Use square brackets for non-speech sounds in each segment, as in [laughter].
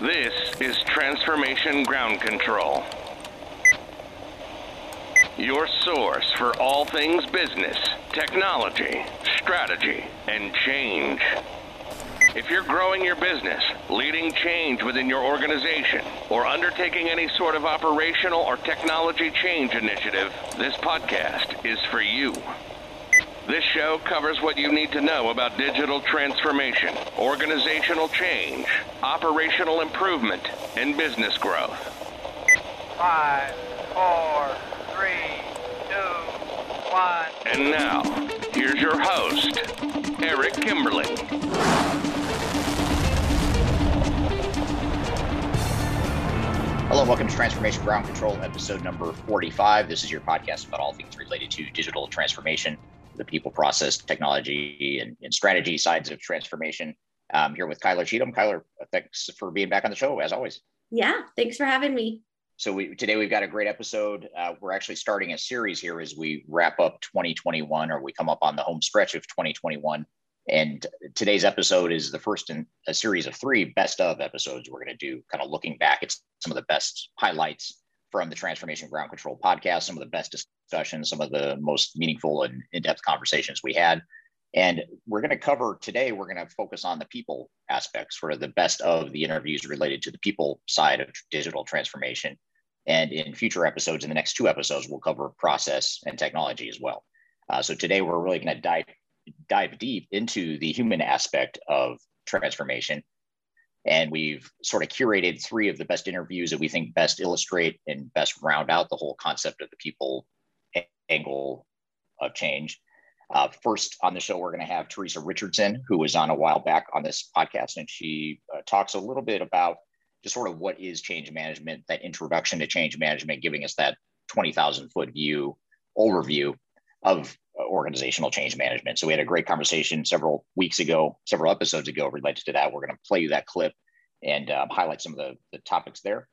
This is Transformation Ground Control. Your source for all things business, technology, strategy, and change. If you're growing your business, leading change within your organization, or undertaking any sort of operational or technology change initiative, this podcast is for you. This show covers what you need to know about digital transformation, organizational change, operational improvement, and business growth. Five, four, three, two, one. And now, here's your host, Eric Kimberling. Hello, welcome to Transformation Ground Control, episode number 45. This is your podcast about all things related to digital transformation the people, process, technology, and, and strategy sides of transformation. I'm here with Kyler Cheatham. Kyler, thanks for being back on the show as always. Yeah, thanks for having me. So we, today we've got a great episode. Uh, we're actually starting a series here as we wrap up 2021, or we come up on the home stretch of 2021. And today's episode is the first in a series of three best of episodes we're going to do, kind of looking back at some of the best highlights from the Transformation Ground Control podcast, some of the best discussions, some of the most meaningful and in depth conversations we had. And we're going to cover today, we're going to focus on the people aspects, sort of the best of the interviews related to the people side of digital transformation. And in future episodes, in the next two episodes, we'll cover process and technology as well. Uh, so today, we're really going to dive, dive deep into the human aspect of transformation and we've sort of curated three of the best interviews that we think best illustrate and best round out the whole concept of the people angle of change. Uh, first on the show, we're going to have Teresa Richardson, who was on a while back on this podcast, and she uh, talks a little bit about just sort of what is change management, that introduction to change management, giving us that 20,000 foot view overview of organizational change management. So we had a great conversation several weeks ago, several episodes ago related to that. We're going to play you that clip and um, highlight some of the, the topics there.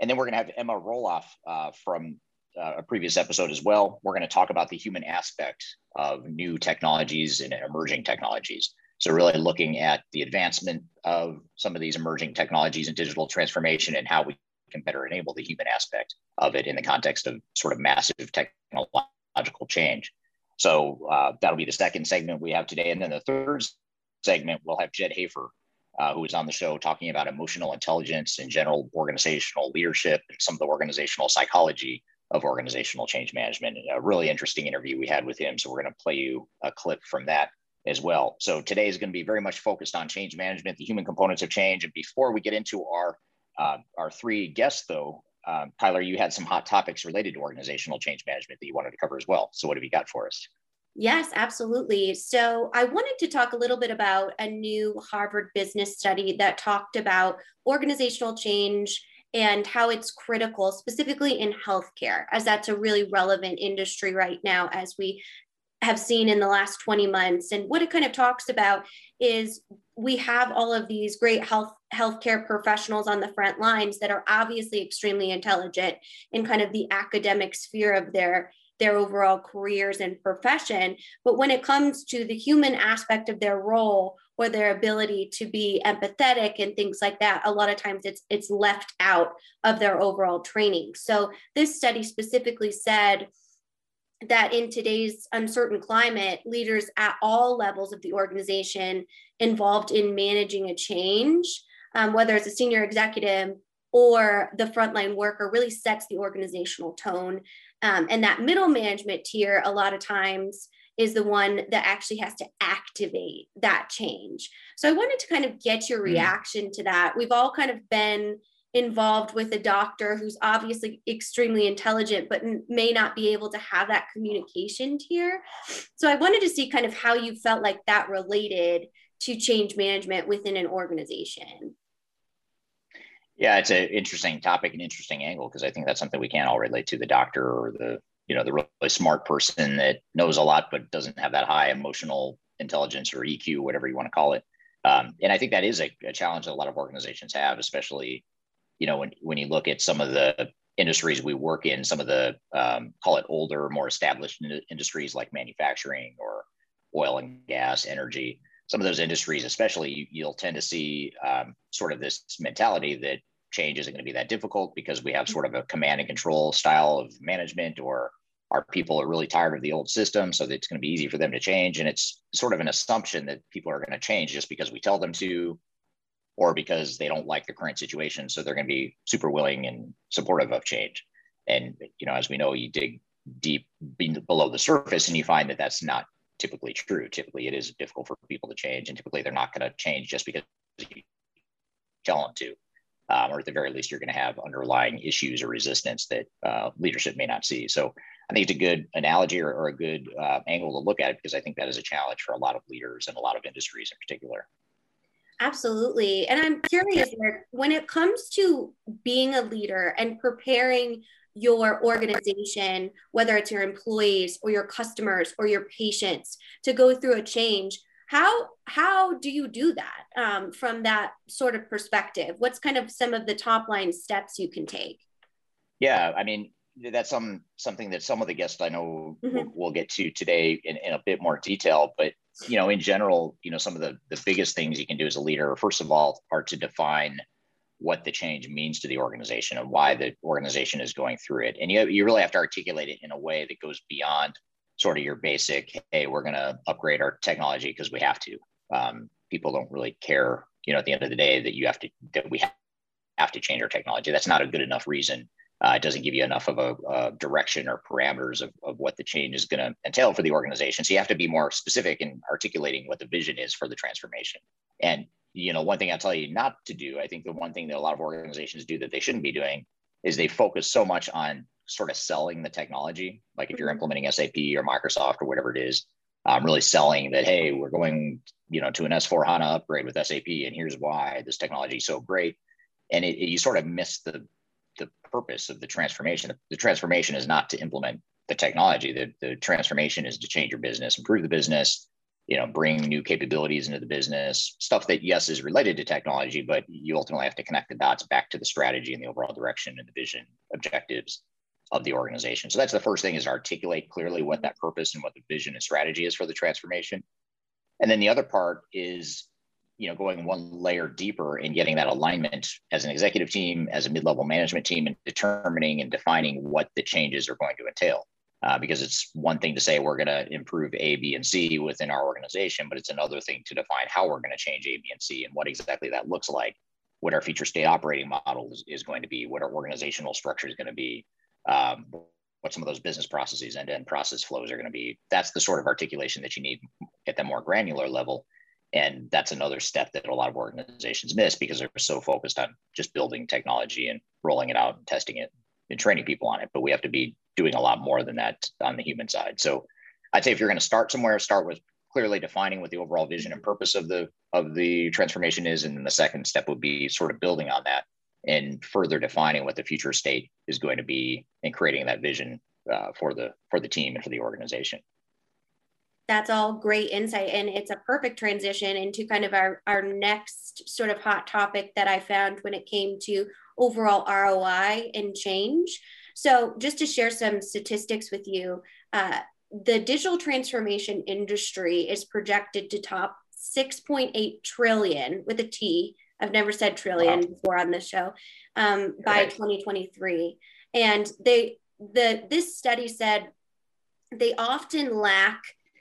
And then we're going to have Emma Roloff uh, from uh, a previous episode as well. We're going to talk about the human aspect of new technologies and emerging technologies. So, really looking at the advancement of some of these emerging technologies and digital transformation and how we can better enable the human aspect of it in the context of sort of massive technological change. So, uh, that'll be the second segment we have today. And then the third segment, we'll have Jed Hafer, uh, who was on the show talking about emotional intelligence and general organizational leadership and some of the organizational psychology of organizational change management. A really interesting interview we had with him. So we're going to play you a clip from that as well. So today is going to be very much focused on change management, the human components of change. And before we get into our uh, our three guests, though, um, Kyler, you had some hot topics related to organizational change management that you wanted to cover as well. So what have you got for us? Yes, absolutely. So I wanted to talk a little bit about a new Harvard business study that talked about organizational change and how it's critical, specifically in healthcare, as that's a really relevant industry right now, as we have seen in the last 20 months. And what it kind of talks about is we have all of these great health healthcare professionals on the front lines that are obviously extremely intelligent in kind of the academic sphere of their their overall careers and profession. But when it comes to the human aspect of their role or their ability to be empathetic and things like that, a lot of times it's it's left out of their overall training. So this study specifically said that in today's uncertain climate, leaders at all levels of the organization involved in managing a change, um, whether it's a senior executive or the frontline worker, really sets the organizational tone. Um, and that middle management tier, a lot of times, is the one that actually has to activate that change. So I wanted to kind of get your mm. reaction to that. We've all kind of been involved with a doctor who's obviously extremely intelligent but may not be able to have that communication tier. So I wanted to see kind of how you felt like that related to change management within an organization. Yeah, it's an interesting topic, an interesting angle, because I think that's something we can't all relate to the doctor or the, you know, the really smart person that knows a lot but doesn't have that high emotional intelligence or EQ, whatever you want to call it. Um, and I think that is a, a, challenge that a lot of organizations have, especially, you know, when when you look at some of the industries we work in, some of the um, call it older, more established industries like manufacturing or oil and gas, energy some of those industries, especially, you, will tend to see um, sort of this mentality that change isn't going to be that difficult because we have sort of a command and control style of management or our people are really tired of the old system so it's going to be easy for them to change. And it's sort of an assumption that people are going to change just because we tell them to or because they don't like the current situation so they're going to be super willing and supportive of change and you know as we know you dig deep below the surface and you find that that's not typically true typically it is difficult for people to change and typically they're not going to change just because you tell them to um, or at the very least, you're going to have underlying issues or resistance that uh, leadership may not see. So I think it's a good analogy or, or a good uh, angle to look at it because I think that is a challenge for a lot of leaders and a lot of industries in particular. Absolutely. And I'm curious, when it comes to being a leader and preparing your organization, whether it's your employees or your customers or your patients, to go through a change, how how do you do that um, from that sort of perspective what's kind of some of the top line steps you can take yeah i mean that's some something that some of the guests i know mm-hmm. we'll, we'll, get to today in, in a bit more detail but you know in general you know some of the the biggest things you can do as a leader first of all are to define what the change means to the organization and why the organization is going through it and you, you really have to articulate it in a way that goes beyond sort of your basic, hey, we're going to upgrade our technology because we have to. Um, people don't really care, you know, at the end of the day that you have to, that we have to change our technology. That's not a good enough reason. Uh, it doesn't give you enough of a, a direction or parameters of, of what the change is going to entail for the organization. So you have to be more specific in articulating what the vision is for the transformation. And, you know, one thing I'll tell you not to do, I think the one thing that a lot of organizations do that they shouldn't be doing is they focus so much on sort of selling the technology. Like if you're mm-hmm. implementing SAP or Microsoft or whatever it is, um, really selling that, hey, we're going, you know, to an S4 HANA upgrade with SAP, and here's why this technology is so great. And it, it, you sort of miss the purpose of the transformation. The transformation is not to implement the technology. The, the transformation is to change your business, improve the business, you know, bring new capabilities into the business, stuff that yes is related to technology, but you ultimately have to connect the dots back to the strategy and the overall direction and the vision objectives of the organization. So that's the first thing is articulate clearly what that purpose and what the vision and strategy is for the transformation. And then the other part is, you know, going one layer deeper and getting that alignment as an executive team, as a mid-level management team, and determining and defining what the changes are going to entail. Uh, because it's one thing to say we're going to improve A, B, and C within our organization, but it's another thing to define how we're going to change A, B, and C and what exactly that looks like, what our future state operating model is, is going to be, what our organizational structure is going to be, um, what some of those business processes and end process flows are going to be. That's the sort of articulation that you need at the more granular level. And that's another step that a lot of organizations miss because they're so focused on just building technology and rolling it out and testing it and training people on it. But we have to be doing a lot more than that on the human side. So I'd say if you're going to start somewhere, start with clearly defining what the overall vision and purpose of the of the transformation is. And then the second step would be sort of building on that and further defining what the future state is going to be and creating that vision uh, for the for the team and for the organization that's all great insight and it's a perfect transition into kind of our, our next sort of hot topic that i found when it came to overall roi and change so just to share some statistics with you uh, the digital transformation industry is projected to top 6.8 trillion with a t I've never said trillion wow. before on this show um, by 2023. And they the this study said they often lack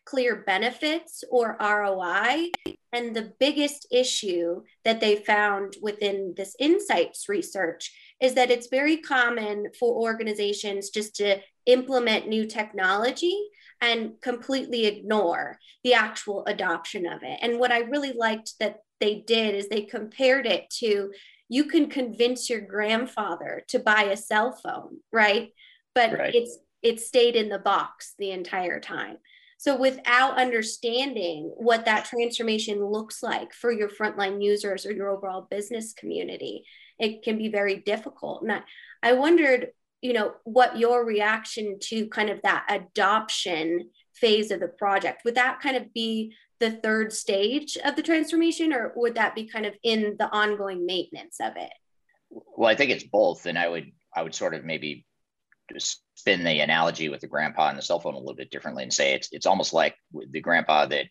clear benefits or ROI. And the biggest issue that they found within this insights research is that it's very common for organizations just to implement new technology and completely ignore the actual adoption of it. And what I really liked that they did is they compared it to you can convince your grandfather to buy a cell phone, right? But right. it's it stayed in the box the entire time. So without understanding what that transformation looks like for your frontline users or your overall business community, it can be very difficult. And I, I wondered, you know, what your reaction to kind of that adoption phase of the project would that kind of be the third stage of the transformation or would that be kind of in the ongoing maintenance of it well i think it's both and i would i would sort of maybe spin the analogy with the grandpa and the cell phone a little bit differently and say it's it's almost like the grandpa that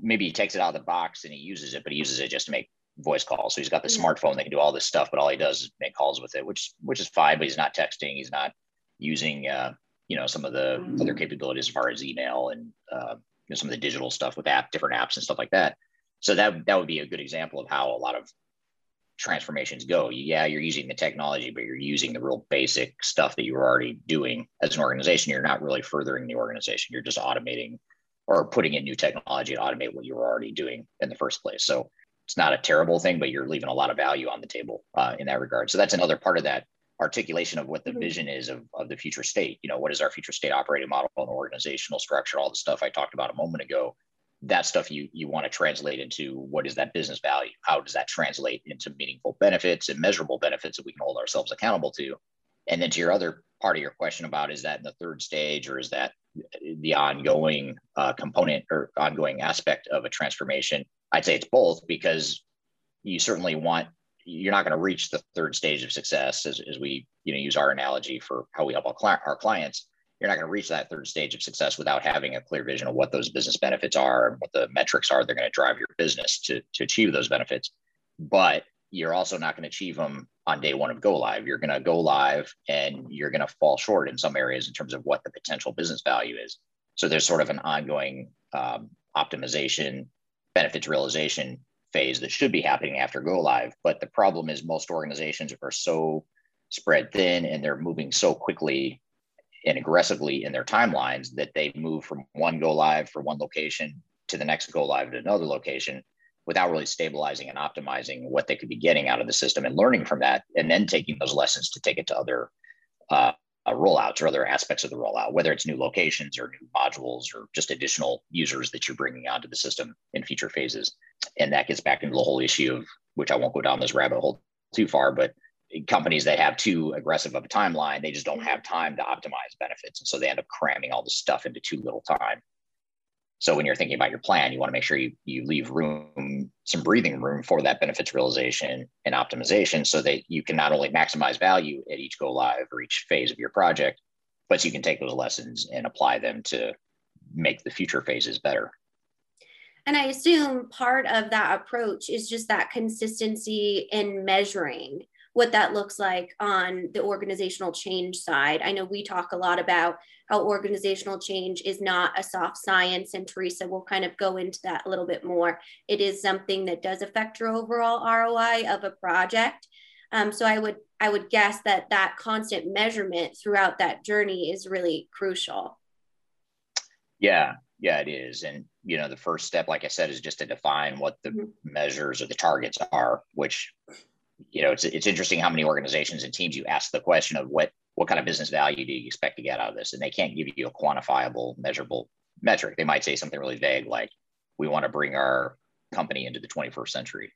maybe he takes it out of the box and he uses it, but he uses it just to make voice calls. So he's got the yeah. smartphone that can do all this stuff, but all he does is make calls with it, which which is fine. But he's not texting. He's not using uh, you know some of the mm-hmm. other capabilities as far as email and uh, you know, some of the digital stuff with app different apps and stuff like that. So that that would be a good example of how a lot of transformations go. Yeah, you're using the technology, but you're using the real basic stuff that you were already doing as an organization. You're not really furthering the organization. You're just automating or putting in new technology to automate what you were already doing in the first place. So it's not a terrible thing, but you're leaving a lot of value on the table uh, in that regard. So that's another part of that articulation of what the mm-hmm. vision is of, of the future state. You know, what is our future state operating model and organizational structure, all the stuff I talked about a moment ago. That stuff you you want to translate into what is that business value? How does that translate into meaningful benefits and measurable benefits that we can hold ourselves accountable to? And then to your other part of your question about is that in the third stage or is that the ongoing uh, component or ongoing aspect of a transformation? I'd say it's both because you certainly want you're not going to reach the third stage of success as, as we you know use our analogy for how we help our, our clients you're not going to reach that third stage of success without having a clear vision of what those business benefits are and what the metrics are they're going to drive your business to, to achieve those benefits but you're also not going to achieve them on day one of go live. You're going to go live and you're going to fall short in some areas in terms of what the potential business value is. So there's sort of an ongoing um, optimization, benefits realization phase that should be happening after go live. But the problem is most organizations are so spread thin and they're moving so quickly and aggressively in their timelines that they move from one go live for one location to the next go live at another location without really stabilizing and optimizing what they could be getting out of the system and learning from that, and then taking those lessons to take it to other uh, uh, rollouts or other aspects of the rollout, whether it's new locations or new modules or just additional users that you're bringing onto the system in future phases. And that gets back into the whole issue of which I won't go down this rabbit hole too far, but companies that have too aggressive of a timeline, they just don't mm-hmm. have time to optimize benefits. And so they end up cramming all this stuff into too little time. So when you're thinking about your plan, you want to make sure you, you leave room, some breathing room for that benefits realization and optimization so that you can not only maximize value at each go live or each phase of your project, but so you can take those lessons and apply them to make the future phases better. And I assume part of that approach is just that consistency in measuring what that looks like on the organizational change side. I know we talk a lot about how organizational change is not a soft science, and Teresa will kind of go into that a little bit more. It is something that does affect your overall ROI of a project. Um, so I would I would guess that that constant measurement throughout that journey is really crucial. Yeah, yeah, it is. And you know, the first step, like I said, is just to define what the mm-hmm. measures or the targets are, which you know, it's it's interesting how many organizations and teams you ask the question of what what kind of business value do you expect to get out of this, and they can't give you a quantifiable, measurable metric. They might say something really vague like, "We want to bring our company into the 21st century."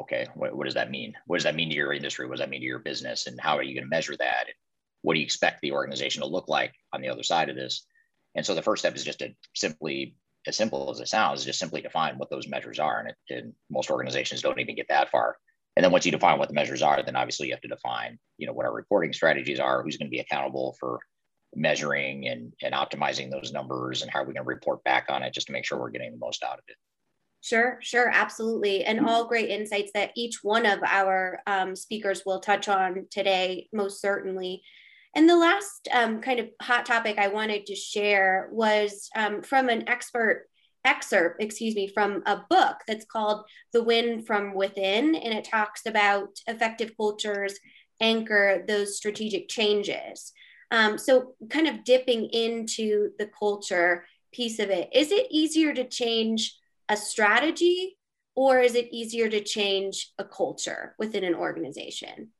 Okay, what, what does that mean? What does that mean to your industry? What does that mean to your business? And how are you going to measure that? What do you expect the organization to look like on the other side of this? And so the first step is just to simply, as simple as it sounds, just simply define what those measures are. And, it, and most organizations don't even get that far. And then once you define what the measures are, then obviously you have to define, you know, what our reporting strategies are, who's going to be accountable for measuring and, and optimizing those numbers and how are we going to report back on it just to make sure we're getting the most out of it. Sure, sure, absolutely. And all great insights that each one of our um, speakers will touch on today, most certainly. And the last um, kind of hot topic I wanted to share was um, from an expert excerpt, excuse me, from a book that's called The Win from Within. And it talks about effective cultures anchor those strategic changes. Um, so, kind of dipping into the culture piece of it, is it easier to change a strategy or is it easier to change a culture within an organization?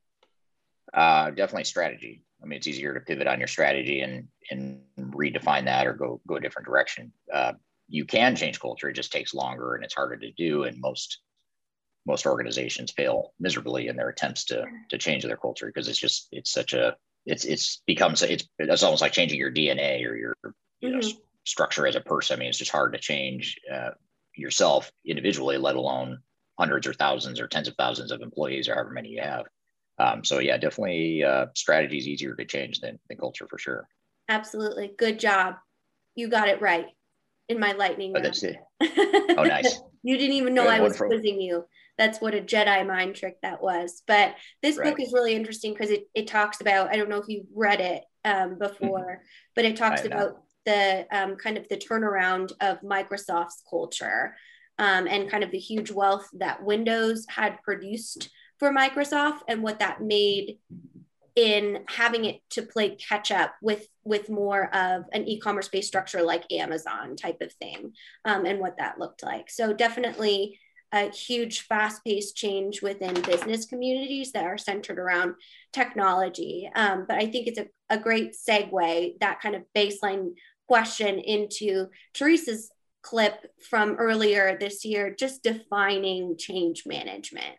Uh, definitely strategy. I mean, it's easier to pivot on your strategy and and redefine that or go go a different direction. Uh, you can change culture. It just takes longer and it's harder to do. And most most organizations fail miserably in their attempts to to change their culture because it's just it's such a it's it's becomes it's it's almost like changing your DNA or your you mm-hmm. structure as a person. I mean, it's just hard to change uh, yourself individually, let alone hundreds or thousands or tens of thousands of employees or however many you have. Um, so yeah, definitely uh, strategy is easier to change than, than culture for sure. Absolutely. Good job. You got it right. In my lightning. Oh, round. that's it. [laughs] Oh, nice. you didn't even know Good I was quizzing you. That's what a Jedi mind trick that was. But this Right. book is really interesting because it, it talks about, I don't know if you read it um, before, but it talks Mm-hmm. I have not. about the um, kind of the turnaround of Microsoft's culture um, and kind of the huge wealth that Windows had produced for Microsoft and what that made in having it to play catch up with with more of an e-commerce based structure like Amazon type of thing um, and what that looked like. So definitely a huge fast-paced change within business communities that are centered around technology. Um, but I think it's a, a great segue, that kind of baseline question into Teresa's clip from earlier this year, just defining change management.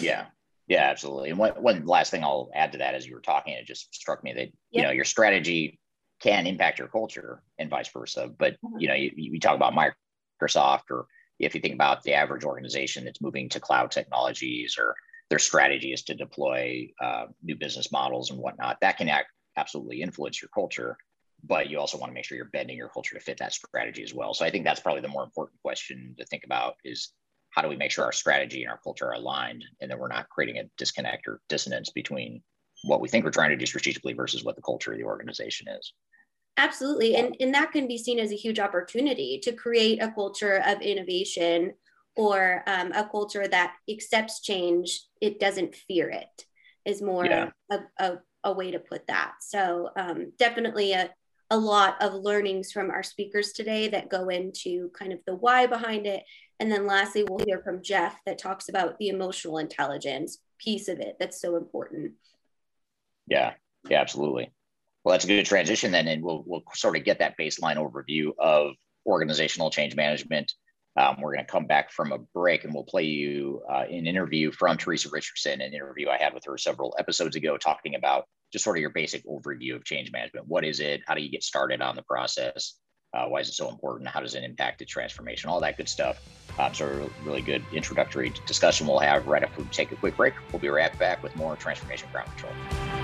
Yeah. Yeah, absolutely. And one, one last thing I'll add to that as you were talking, it just struck me that, you know, your strategy can impact your culture and vice versa. But, Mhm. you know, you, you talk about Microsoft or if you think about the average organization that's moving to cloud technologies or their strategy is to deploy uh, new business models and whatnot, that can act, absolutely influence your culture. But you also want to make sure you're bending your culture to fit that strategy as well. So I think that's probably the more important question to think about is how do we make sure our strategy and our culture are aligned and that we're not creating a disconnect or dissonance between what we think we're trying to do strategically versus what the culture of the organization is. Absolutely. And, and that can be seen as a huge opportunity to create a culture of innovation or um, a culture that accepts change. It doesn't fear it, is more Yeah. a, a, a way to put that. So, um, definitely a, a lot of learnings from our speakers today that go into kind of the why behind it. And then lastly, we'll hear from Jeff that talks about the emotional intelligence piece of it that's so important. Yeah, yeah, absolutely. Well, that's a good transition then, and we'll we'll sort of get that baseline overview of organizational change management. Um, we're going to come back from a break, and we'll play you uh, an interview from Teresa Richardson, an interview I had with her several episodes ago, talking about just sort of your basic overview of change management. What is it? How do you get started on the process? Uh, why is it so important? How does it impact the transformation? All that good stuff. Um, so, a really good introductory discussion we'll have right after we take a quick break. We'll be right back with more Transformation Ground Control.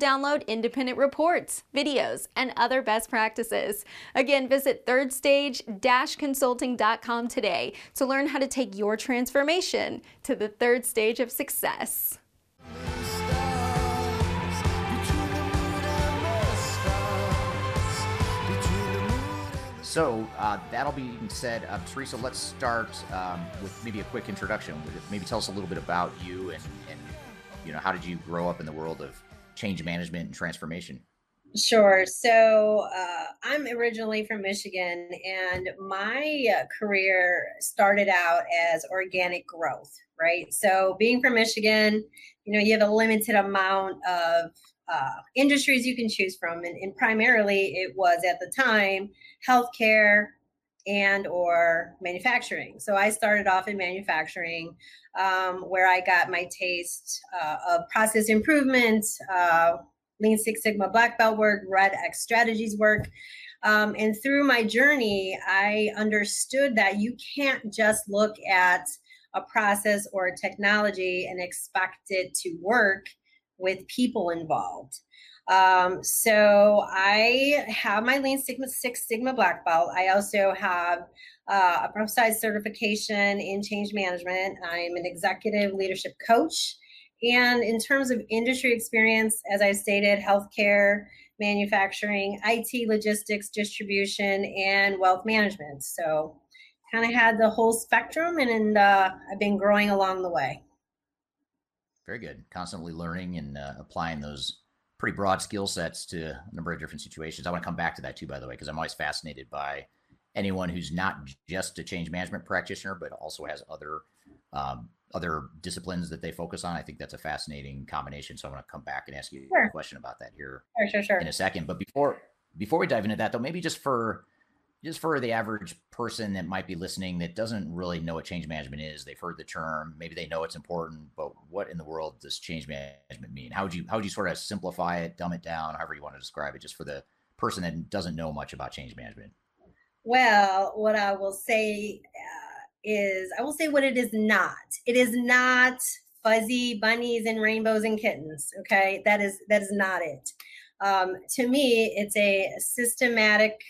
download independent reports, videos, and other best practices. Again, visit thirdstage consulting.com today to learn how to take your transformation to the third stage of success. So uh, that'll be said, uh, Teresa, let's start um, with maybe a quick introduction. Maybe tell us a little bit about you and, and you know how did you grow up in the world of change management and transformation? Sure. So uh, I'm originally from Michigan, and my uh, career started out as organic growth, right? So being from Michigan, you know, you have a limited amount of uh, industries you can choose from, and, and primarily it was at the time healthcare and or manufacturing. So I started off in manufacturing, um, where I got my taste uh, of process improvement. Uh, Lean Six Sigma Black Belt work, Red X Strategies work. Um, and through my journey, I understood that you can't just look at a process or a technology and expect it to work with people involved. Um, so I have my Lean Sigma Six Sigma Black Belt. I also have uh, a Prosci certification in change management. I'm an executive leadership coach. And in terms of industry experience, as I stated, healthcare, manufacturing, IT, logistics, distribution, and wealth management. So kind of had the whole spectrum and, and uh, I've been growing along the way. Very good. Constantly learning and uh, applying those pretty broad skill sets to a number of different situations. I want to come back to that too, by the way, because I'm always fascinated by anyone who's not just a change management practitioner, but also has other um, other disciplines that they focus on. I think that's a fascinating combination. So I want to come back and ask you Sure. a question about that here Sure, sure, sure. in a second. But before before we dive into that, though, maybe just for just for the average person that might be listening that doesn't really know what change management is, they've heard the term, maybe they know it's important, but what in the world does change management mean? How would you how would you sort of simplify it, dumb it down, however you want to describe it, just for the person that doesn't know much about change management? Well, what I will say uh, is, I will say what it is not. It is not fuzzy bunnies and rainbows and kittens. Okay, that is that is not it. Um, to me, it's a systematic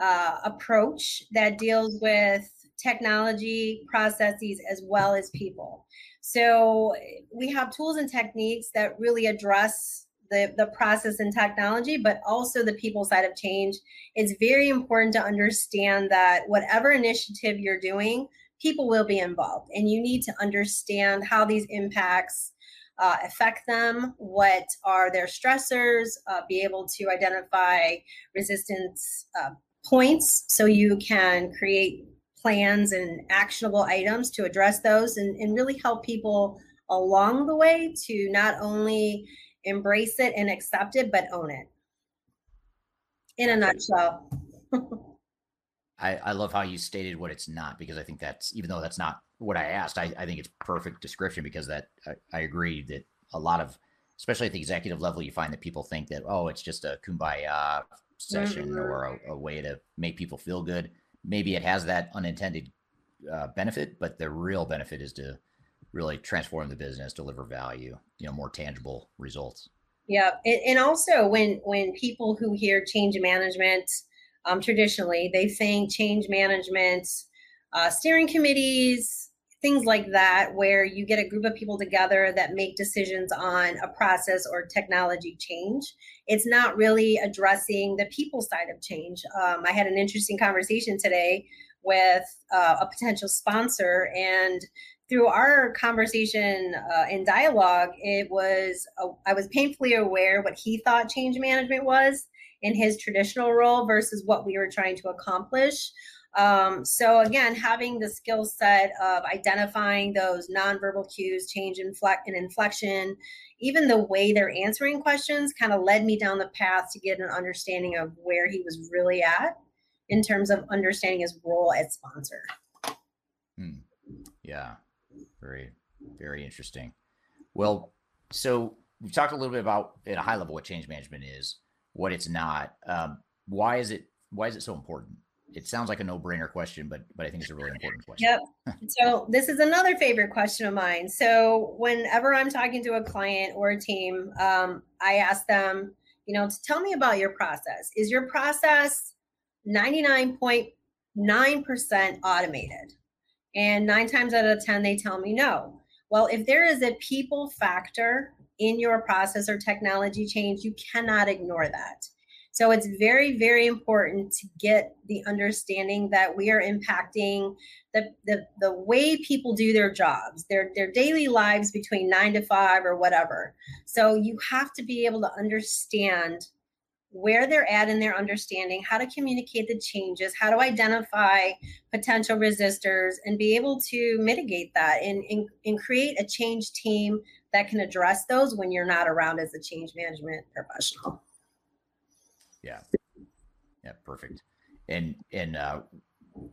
uh, approach that deals with technology processes as well as people. So we have tools and techniques that really address the, the process and technology, but also the people side of change it's very important to understand that whatever initiative you're doing, people will be involved, and you need to understand how these impacts uh, affect them, what are their stressors, uh, be able to identify resistance uh, points so you can create plans and actionable items to address those and, and really help people along the way to not only embrace it and accept it, but own it in a nutshell. [laughs] I, I love how you stated what it's not because I think that's even though that's not what I asked, I, I think it's perfect description because that I, I agree that a lot of especially at the executive level, you find that people think that oh, it's just a kumbaya session Mhm. or a, a way to make people feel good. Maybe it has that unintended uh, benefit, but the real benefit is to really transform the business, deliver value, you know, more tangible results. Yeah, and, and also when when people who hear change management, um, traditionally they think change management, uh, steering committees, things like that, where you get a group of people together that make decisions on a process or technology change. It's not really addressing the people side of change. Um, I had an interesting conversation today with uh, a potential sponsor and through our conversation uh, and dialogue, it was uh, I was painfully aware what he thought change management was in his traditional role versus what we were trying to accomplish. Um, so again, having the skill set of identifying those nonverbal cues, change in inflect and inflection, even the way they're answering questions, kind of led me down the path to get an understanding of where he was really at in terms of understanding his role as sponsor. Hmm. Yeah, very, very interesting. Well, so we've talked a little bit about at a high level what change management is, what it's not. Um, why is it? Why is it so important? It sounds like a no-brainer question, but but I think it's a really important question. Yep. so this is another favorite question of mine. So whenever I'm talking to a client or a team, um, I ask them, you know, to tell me about your process. Is your process 99.9% automated? And nine times out of 10, they tell me no. Well, if there is a people factor in your process or technology change, you cannot ignore that. So it's very, very important to get the understanding that we are impacting the, the, the way people do their jobs, their, their daily lives between nine to five or whatever. So you have to be able to understand where they're at in their understanding, how to communicate the changes, how to identify potential resistors, and be able to mitigate that and, and, and create a change team that can address those when you're not around as a change management professional. Yeah. Yeah. Perfect. And and uh,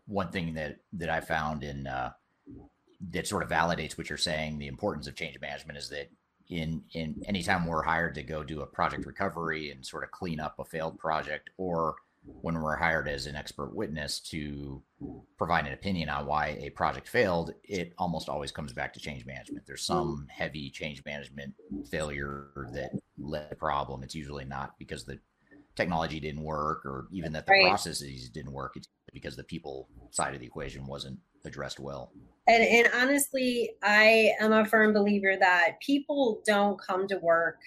one thing that that I found in uh, that sort of validates what you're saying, the importance of change management is that in in anytime we're hired to go do a project recovery and sort of clean up a failed project, or when we're hired as an expert witness to provide an opinion on why a project failed, it almost always comes back to change management. There's some heavy change management failure that led the problem. It's usually not because the technology didn't work or even that the Right. processes didn't work. It's because the people side of the equation wasn't addressed well. And, and honestly, I am a firm believer that people don't come to work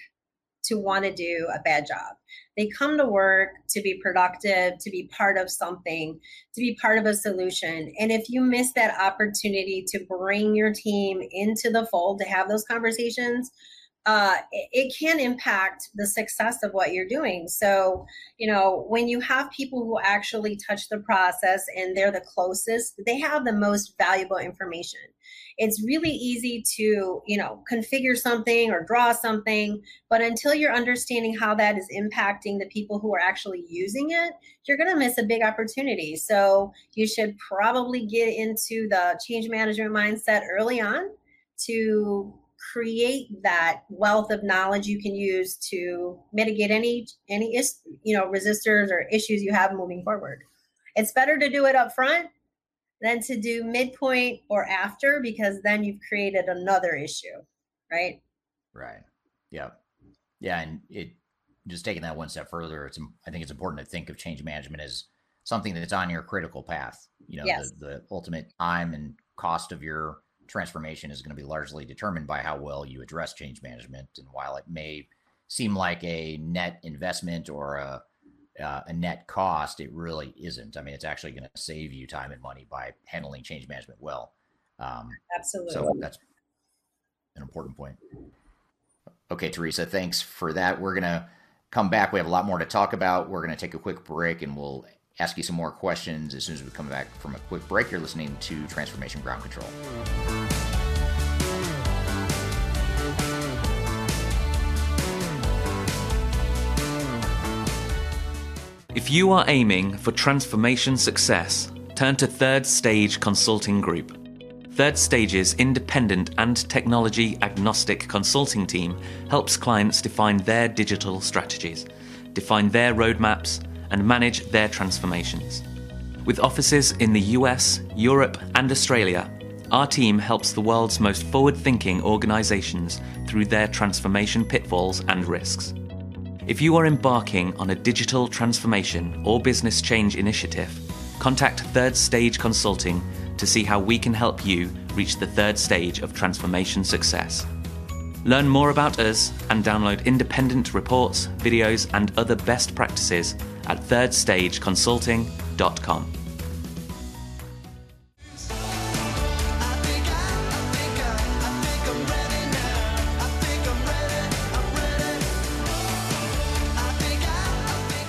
to want to do a bad job. They come to work to be productive, to be part of something, to be part of a solution. And if you miss that opportunity to bring your team into the fold to have those conversations, uh, it, can impact the success of what you're doing. So, you know, when you have people who actually touch the process and they're the closest, they have the most valuable information. It's really easy to, you know, configure something or draw something, but until you're understanding how that is impacting the people who are actually using it, you're going to miss a big opportunity. So, you should probably get into the change management mindset early on to create that wealth of knowledge you can use to mitigate any any you know resistors or issues you have moving forward. It's better to do it up front than to do midpoint or after because then you've created another issue right? Right. Yeah yeah and it just taking that one step further it's i think it's important to think of change management as something that's on your critical path you know yes. the, the ultimate time and cost of your transformation is going to be largely determined by how well you address change management. And while it may seem like a net investment or a uh, a net cost, it really isn't. I mean, it's actually going to save you time and money by handling change management well. Um, Absolutely. So that's an important point. Okay, Teresa, thanks for that. We're going to come back. We have a lot more to talk about. We're going to take a quick break and we'll ask you some more questions as soon as we come back from a quick break. You're listening to Transformation Ground Control. If you are aiming for transformation success, turn to Third Stage Consulting Group. Third Stage's independent and technology agnostic consulting team helps clients define their digital strategies, define their roadmaps, and manage their transformations. With offices in the US, Europe, and Australia, our team helps the world's most forward thinking organizations through their transformation pitfalls and risks. If you are embarking on a digital transformation or business change initiative, contact Third Stage Consulting to see how we can help you reach the third stage of transformation success. Learn more about us and download independent reports, videos, and other best practices at thirdstageconsulting.com.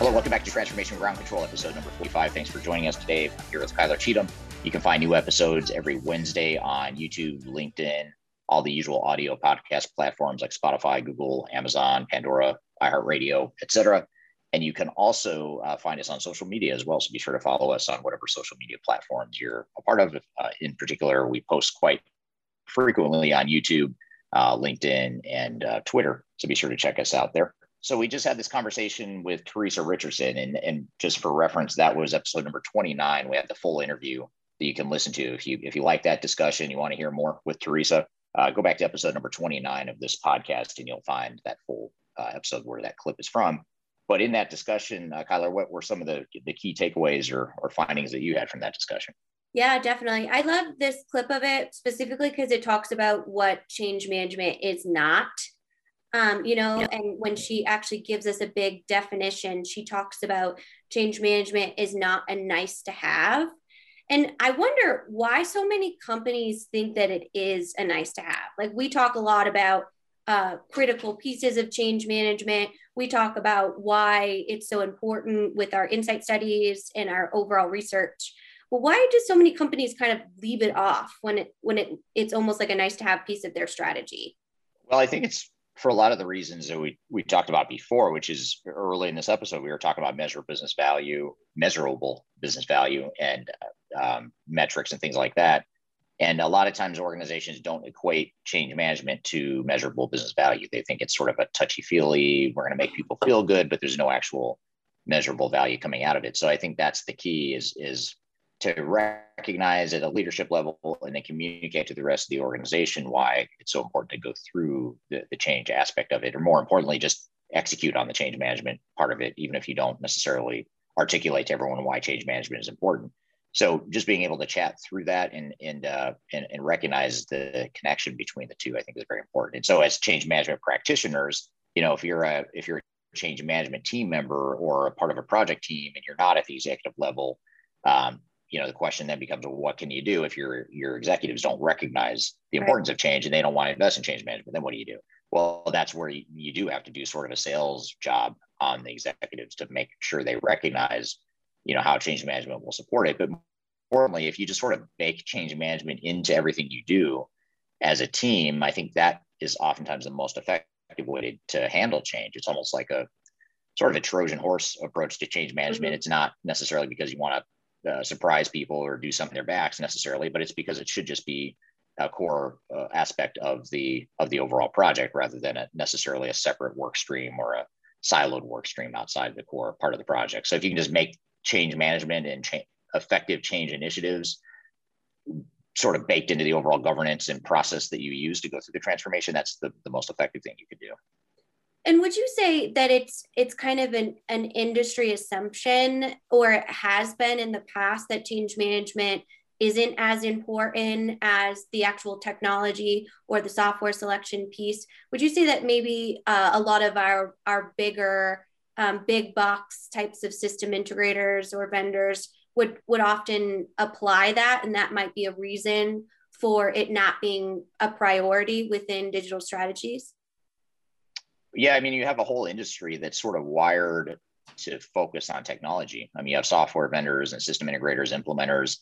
Hello, welcome back to Transformation Ground Control, episode number 45. Thanks for joining us today. I'm here with Kyler Cheatham. You can find new episodes every Wednesday on YouTube, LinkedIn, all the usual audio podcast platforms like Spotify, Google, Amazon, Pandora, iHeartRadio, etc. And you can also uh, find us on social media as well. So be sure to follow us on whatever social media platforms you're a part of. Uh, in particular, we post quite frequently on YouTube, uh, LinkedIn, and uh, Twitter. So be sure to check us out there. So we just had this conversation with Teresa Richardson, and, and just for reference, that was episode number 29. We had the full interview that you can listen to if you if you like that discussion, you want to hear more with Teresa uh, go back to episode number 29 of this podcast and you'll find that full uh, episode where that clip is from. But in that discussion, uh, Kyler, what were some of the, the key takeaways or, or findings that you had from that discussion? Yeah, definitely. I love this clip of it specifically because it talks about what change management is not. Um, you know, and when she actually gives us a big definition, she talks about change management is not a nice to have. And I wonder why so many companies think that it is a nice to have. Like we talk a lot about uh, critical pieces of change management. We talk about why it's so important with our insight studies and our overall research. Well, why do so many companies kind of leave it off when it when it it's almost like a nice to have piece of their strategy? Well, I think it's for a lot of the reasons that we we talked about before, which is early in this episode, we were talking about measurable business value, measurable business value, and um, metrics and things like that. And a lot of times, organizations don't equate change management to measurable business value. They think it's sort of a touchy feely. We're going to make people feel good, but there's no actual measurable value coming out of it. So I think that's the key is is to recognize at a leadership level and then communicate to the rest of the organization why it's so important to go through the, the change aspect of it, or more importantly, just execute on the change management part of it, even if you don't necessarily articulate to everyone why change management is important. So just being able to chat through that and and, uh, and and recognize the connection between the two, I think is very important. And so as change management practitioners, you know, if you're a if you're a change management team member or a part of a project team and you're not at the executive level, um, you know the question then becomes well, what can you do if your your executives don't recognize the importance right. of change and they don't want to invest in change management then what do you do well, that's where you, you do have to do sort of a sales job on the executives to make sure they recognize, you know, how change management will support it. But importantly, if you just sort of bake change management into everything you do as a team, I think that is oftentimes the most effective way to handle change. It's almost like a sort of a Trojan horse approach to change management. Mm-hmm. It's not necessarily because you want to uh, surprise people or do something their backs necessarily, but it's because it should just be a core uh, aspect of the of the overall project rather than a, necessarily a separate work stream or a siloed work stream outside the core part of the project. So if you can just make change management and cha- effective change initiatives sort of baked into the overall governance and process that you use to go through the transformation, that's the, the most effective thing you could do. And would you say that it's it's kind of an, an industry assumption or it has been in the past that change management isn't as important as the actual technology or the software selection piece? Would you say that maybe uh, a lot of our our bigger um, big box types of system integrators or vendors would would often apply that. And that might be a reason for it not being a priority within digital strategies. Yeah i mean you have a whole industry that's sort of wired to focus on technology. I mean you have software vendors and system integrators implementers.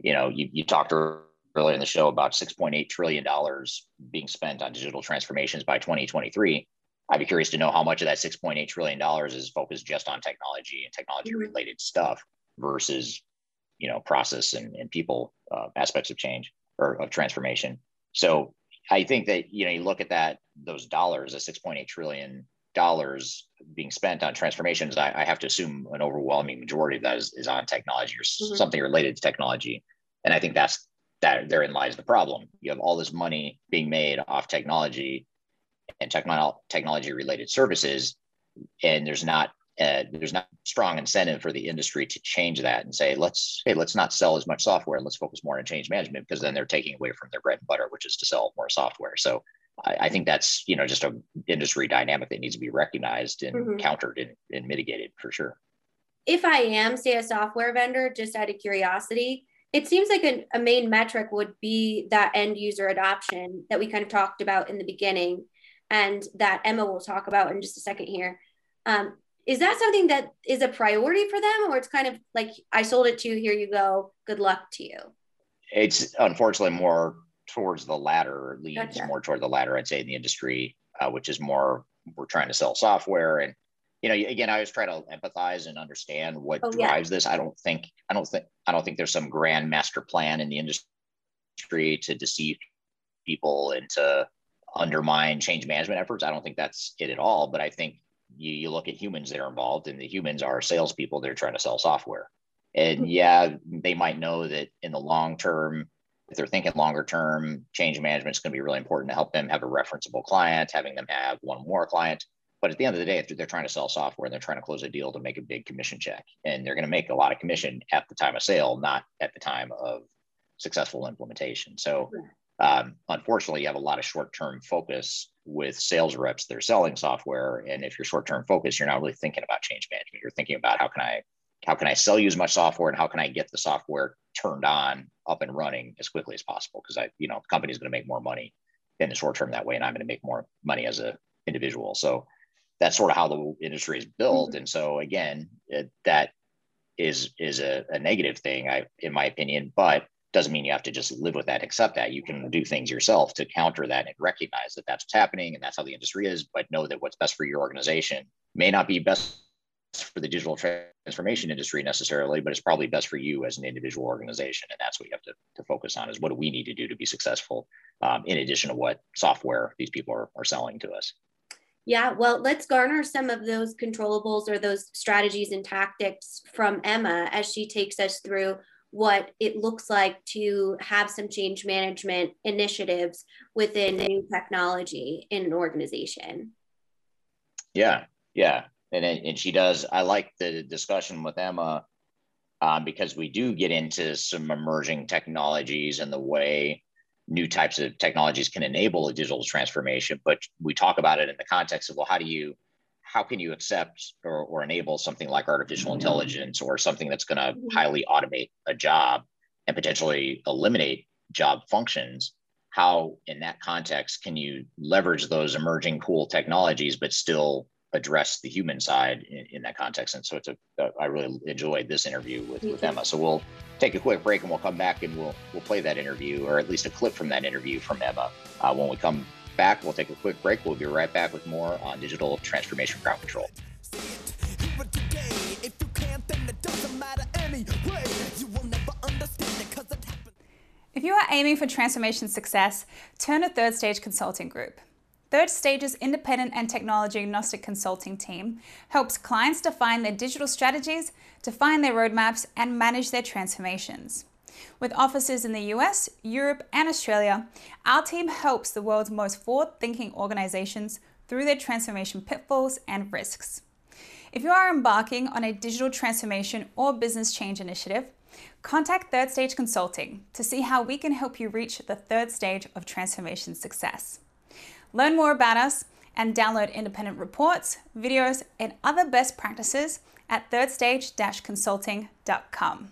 You know you, you talked earlier in the show about 6.8 trillion dollars being spent on digital transformations by 2023 i'd be curious to know how much of that 6.8 trillion dollars is focused just on technology and technology related stuff versus you know process and, and people uh, aspects of change or of transformation. So i think that you know you look at that those dollars the 6.8 trillion dollars being spent on transformations I, I, have to assume an overwhelming majority of that is, is on technology or mm-hmm. something related to technology. And i think that's that therein lies the problem. You have all this money being made off technology and techno- technology related services and there's not uh, there's not strong incentive for the industry to change that and say let's hey let's not sell as much software. Let's focus more on change management because then they're taking away from their bread and butter which is to sell more software. So i, I think that's you know just a industry dynamic that needs to be recognized and mm-hmm. countered and, and mitigated for sure. If i am say a software vendor just out of curiosity it seems like a main metric would be that end user adoption that we kind of talked about in the beginning and that emma will talk about in just a second here um, is that something that is a priority for them or it's kind of like i sold it to you here you go good luck to you it's unfortunately more towards the latter leads gotcha. more toward the latter i'd say in the industry uh, which is more we're trying to sell software and you know again i always try to empathize and understand what oh, drives yeah. this i don't think i don't think i don't think there's some grand master plan in the industry to deceive people and to undermine change management efforts i don't think that's it at all but i think you, you look at humans that are involved, and the humans are salespeople. They're trying to sell software, and hmm. yeah, they might know that in the long term, if they're thinking longer term, change management is going to be really important to help them have a referenceable client, having them have one more client. But at the end of the day, if they're trying to sell software and they're trying to close a deal to make a big commission check, and they're going to make a lot of commission at the time of sale, not at the time of successful implementation. So um, unfortunately, you have a lot of short-term focus with sales reps that are selling software, and if you're short-term focused, you're not really thinking about change management. You're thinking about how can I how can I sell you as much software, and how can I get the software turned on, up and running as quickly as possible? Because I, you know, the company's going to make more money in the short term that way, and I'm going to make more money as an individual. So that's sort of how the industry is built. Mm-hmm. And so again, it, that is is a, a negative thing, I in my opinion, but doesn't mean you have to just live with that, accept that. You can do things yourself to counter that and recognize that that's what's happening and that's how the industry is, but know that what's best for your organization may not be best for the digital transformation industry necessarily, but it's probably best for you as an individual organization. And that's what you have to, to focus on is what do we need to do to be successful um, in addition to what software these people are, are selling to us. Yeah, well, let's garner some of those controllables or those strategies and tactics from Emma as she takes us through what it looks like to have some change management initiatives within a new technology in an organization. Yeah, yeah. And, and she does. I like the discussion with Emma um, because we do get into some emerging technologies and the way new types of technologies can enable a digital transformation. But we talk about it in the context of, well, how do you how can you accept or, or enable something like artificial intelligence or something that's going to mm-hmm. highly automate a job and potentially eliminate job functions? How in that context can you leverage those emerging cool technologies but still address the human side in, in that context? And so it's a uh, i really enjoyed this interview with, with emma. So we'll take a quick break and we'll come back and we'll we'll play that interview or at least a clip from that interview from emma uh, when we come back we'll take a quick break we'll be right back with more on digital transformation ground control if you are aiming for transformation success, turn to Third Stage Consulting Group. Third Stage's independent and technology agnostic consulting team helps clients define their digital strategies, define their roadmaps, and manage their transformations. With offices in the US, Europe, and Australia, our team helps the world's most forward thinking organizations through their transformation pitfalls and risks. If you are embarking on a digital transformation or business change initiative, contact Third Stage Consulting to see how we can help you reach the third stage of transformation success. Learn more about us and download independent reports, videos, and other best practices at thirdstage-consulting.com.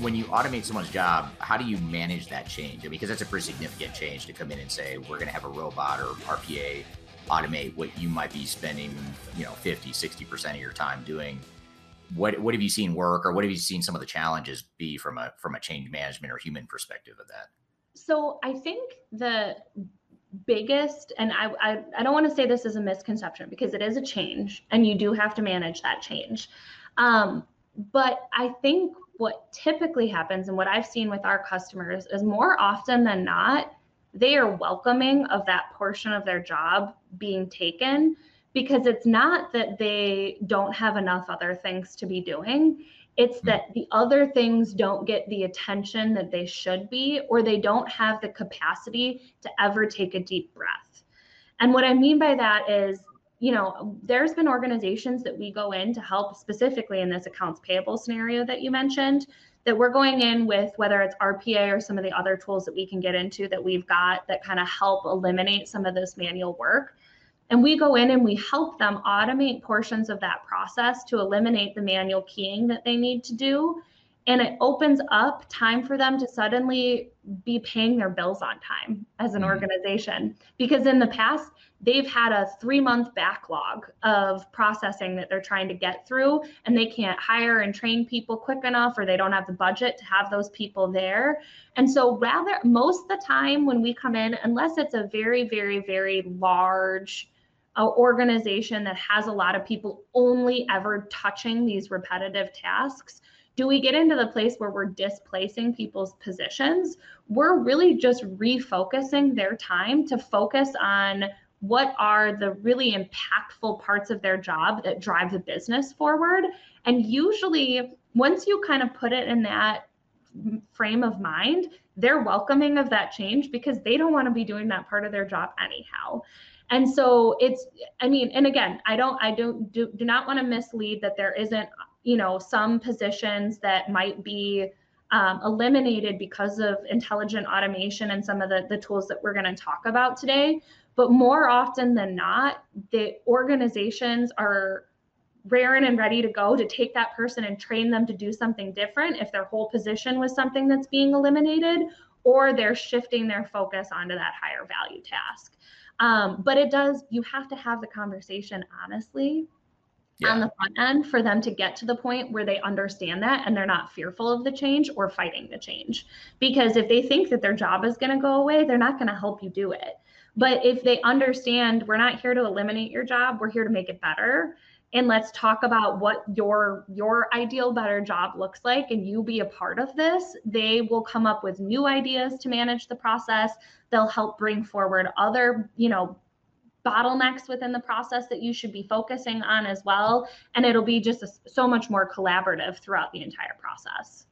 when you automate someone's job, how do you manage that change? I mean, because that's a pretty significant change to come in and say, we're going to have a robot or RPA automate what you might be spending, you know, 50, 60% of your time doing. What, what have you seen work or what have you seen some of the challenges be from a from a change management or human perspective of that? So I think the biggest and I, I, I don't want to say this is a misconception because it is a change and you do have to manage that change um, but i think what typically happens and what I've seen with our customers is more often than not, they are welcoming of that portion of their job being taken because it's not that they don't have enough other things to be doing. It's hmm. that the other things don't get the attention that they should be, or they don't have the capacity to ever take a deep breath. And what I mean by that is you know, there's been organizations that we go in to help specifically in this accounts payable scenario that you mentioned that we're going in with whether it's RPA or some of the other tools that we can get into that we've got that kind of help eliminate some of this manual work. And we go in and we help them automate portions of that process to eliminate the manual keying that they need to do. And it opens up time for them to suddenly be paying their bills on time as an mm-hmm. organization. Because in the past, they've had a three month backlog of processing that they're trying to get through and they can't hire and train people quick enough or they don't have the budget to have those people there and so rather most of the time when we come in unless it's a very very very large uh, organization that has a lot of people only ever touching these repetitive tasks do we get into the place where we're displacing people's positions? We're really just refocusing their time to focus on what are the really impactful parts of their job that drive the business forward. And usually, once you kind of put it in that frame of mind, they're welcoming of that change because they don't want to be doing that part of their job anyhow. And so it's, I mean, and again, I don't, I don't do, do not want to mislead that there isn't, you know, some positions that might be um, eliminated because of intelligent automation and some of the, the tools that we're going to talk about today. But more often than not, the organizations are raring and ready to go to take that person and train them to do something different if their whole position was something that's being eliminated, or they're shifting their focus onto that higher value task. Um, but it does, you have to have the conversation honestly yeah. on the front end for them to get to the point where they understand that and they're not fearful of the change or fighting the change. Because if they think that their job is going to go away, they're not going to help you do it. But if they understand we're not here to eliminate your job, we're here to make it better. And let's talk about what your your ideal better job looks like and you be a part of this. They will come up with new ideas to manage the process. They'll help bring forward other, you know, bottlenecks within the process that you should be focusing on as well. And it'll be just a, so much more collaborative throughout the entire process.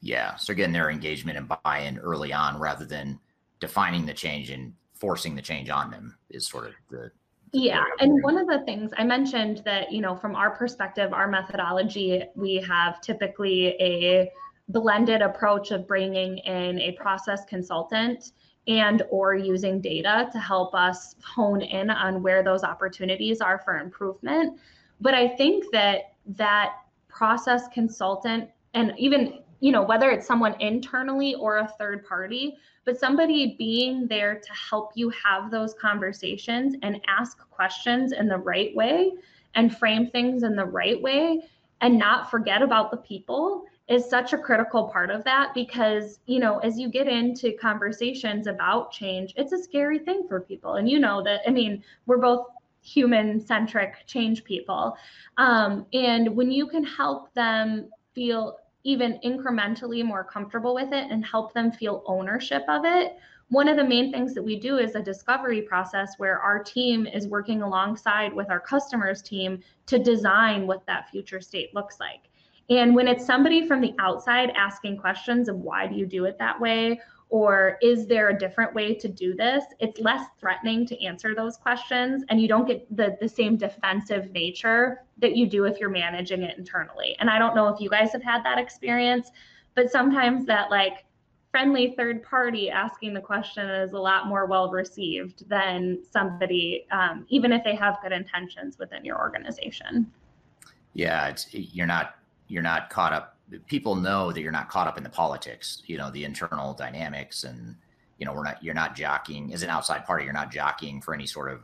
Yeah so getting their engagement and buy-in early on rather than defining the change and forcing the change on them is sort of the yeah and one of the things i mentioned that you know from our perspective our methodology we have typically a blended approach of bringing in a process consultant and or using data to help us hone in on where those opportunities are for improvement. But i think that that process consultant and even you know whether it's someone internally or a third party but somebody being there to help you have those conversations and ask questions in the right way and frame things in the right way and not forget about the people is such a critical part of that because you know as you get into conversations about change it's a scary thing for people. And you know that i mean we're both human centric change people. Um, and when you can help them feel even incrementally more comfortable with it and help them feel ownership of it one of the main things that we do is a discovery process where our team is working alongside with our customers team to design what that future state looks like and when it's somebody from the outside asking questions of why do you do it that way or is there a different way to do this it's less threatening to answer those questions and you don't get the, the same defensive nature that you do if you're managing it internally. And i don't know if you guys have had that experience but sometimes that like friendly third party asking the question is a lot more well received than somebody um, even if they have good intentions within your organization. Yeah it's you're not you're not caught up people know that you're not caught up in the politics you know the internal dynamics and you know we're not you're not jockeying as an outside party you're not jockeying for any sort of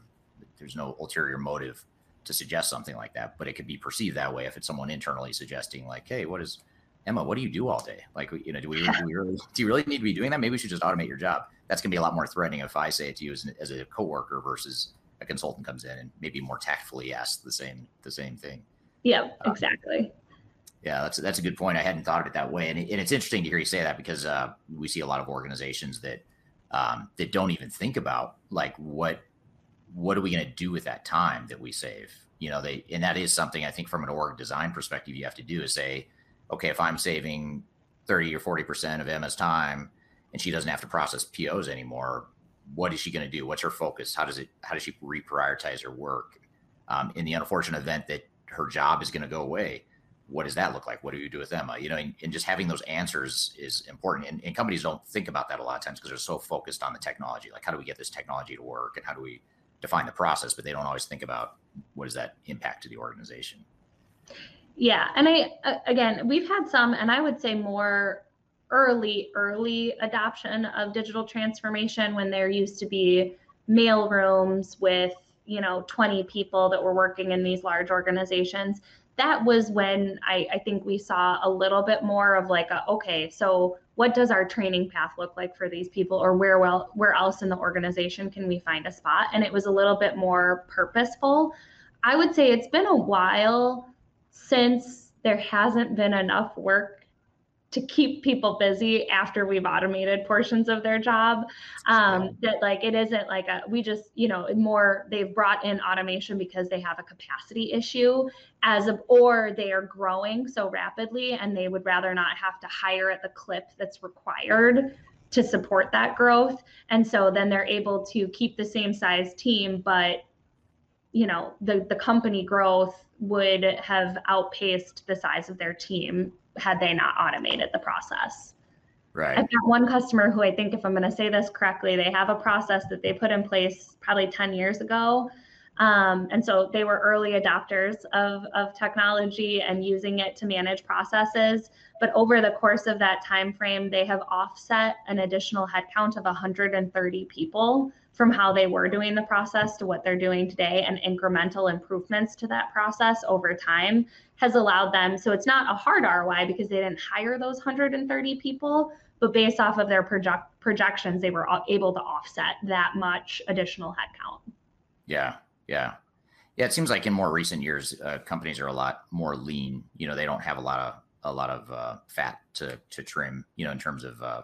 there's no ulterior motive to suggest something like that but it could be perceived that way if it's someone internally suggesting like hey what is emma what do you do all day? Like you know do we, do, we really, [laughs] do you really need to be doing that? Maybe we should just automate your job. That's going to be a lot more threatening if i say it to you as, an, as a coworker versus a consultant comes in and maybe more tactfully asks the same the same thing. Yeah um, exactly yeah, that's that's a good point. I hadn't thought of it that way, and, it, and it's interesting to hear you say that because uh, we see a lot of organizations that um, that don't even think about like what what are we going to do with that time that we save? You know, they and that is something I think from an org design perspective you have to do is say, okay, if I'm saving thirty or forty percent of Emma's time, and she doesn't have to process POs anymore, what is she going to do? What's her focus? How does it? How does she reprioritize her work? Um, in the unfortunate event that her job is going to go away what does that look like? What do you do with Emma? Uh, you know, and, and just having those answers is important. And, and, companies don't think about that a lot of times because they're so focused on the technology. Like, how do we get this technology to work, and how do we define the process? But they don't always think about what does that impact to the organization. Yeah, and I uh, again, we've had some, and I would say more early, early adoption of digital transformation when there used to be mail rooms with you know 20 people that were working in these large organizations that was when I, I think we saw a little bit more of like a, okay so what does our training path look like for these people or where well where else in the organization can we find a spot? And it was a little bit more purposeful. I would say it's been a while since there hasn't been enough work to keep people busy after we've automated portions of their job. Um, that like it isn't like a we just you know more they've brought in automation because they have a capacity issue as of or they are growing so rapidly and they would rather not have to hire at the clip that's required to support that growth. And so then they're able to keep the same size team but you know the the company growth would have outpaced the size of their team had they not automated the process. Right. I've got one customer who I think, if I'm going to say this correctly, they have a process that they put in place probably 10 years ago. Um, and so they were early adopters of, of technology and using it to manage processes. But over the course of that time frame, they have offset an additional headcount of 130 people from how they were doing the process to what they're doing today and incremental improvements to that process over time has allowed them so it's not a hard ROI because they didn't hire those 130 people but based off of their project projections they were able to offset that much additional headcount. Yeah yeah. Yeah it seems like in more recent years uh, companies are a lot more lean. You know they don't have a lot of a lot of uh, fat to to trim you know in terms of uh,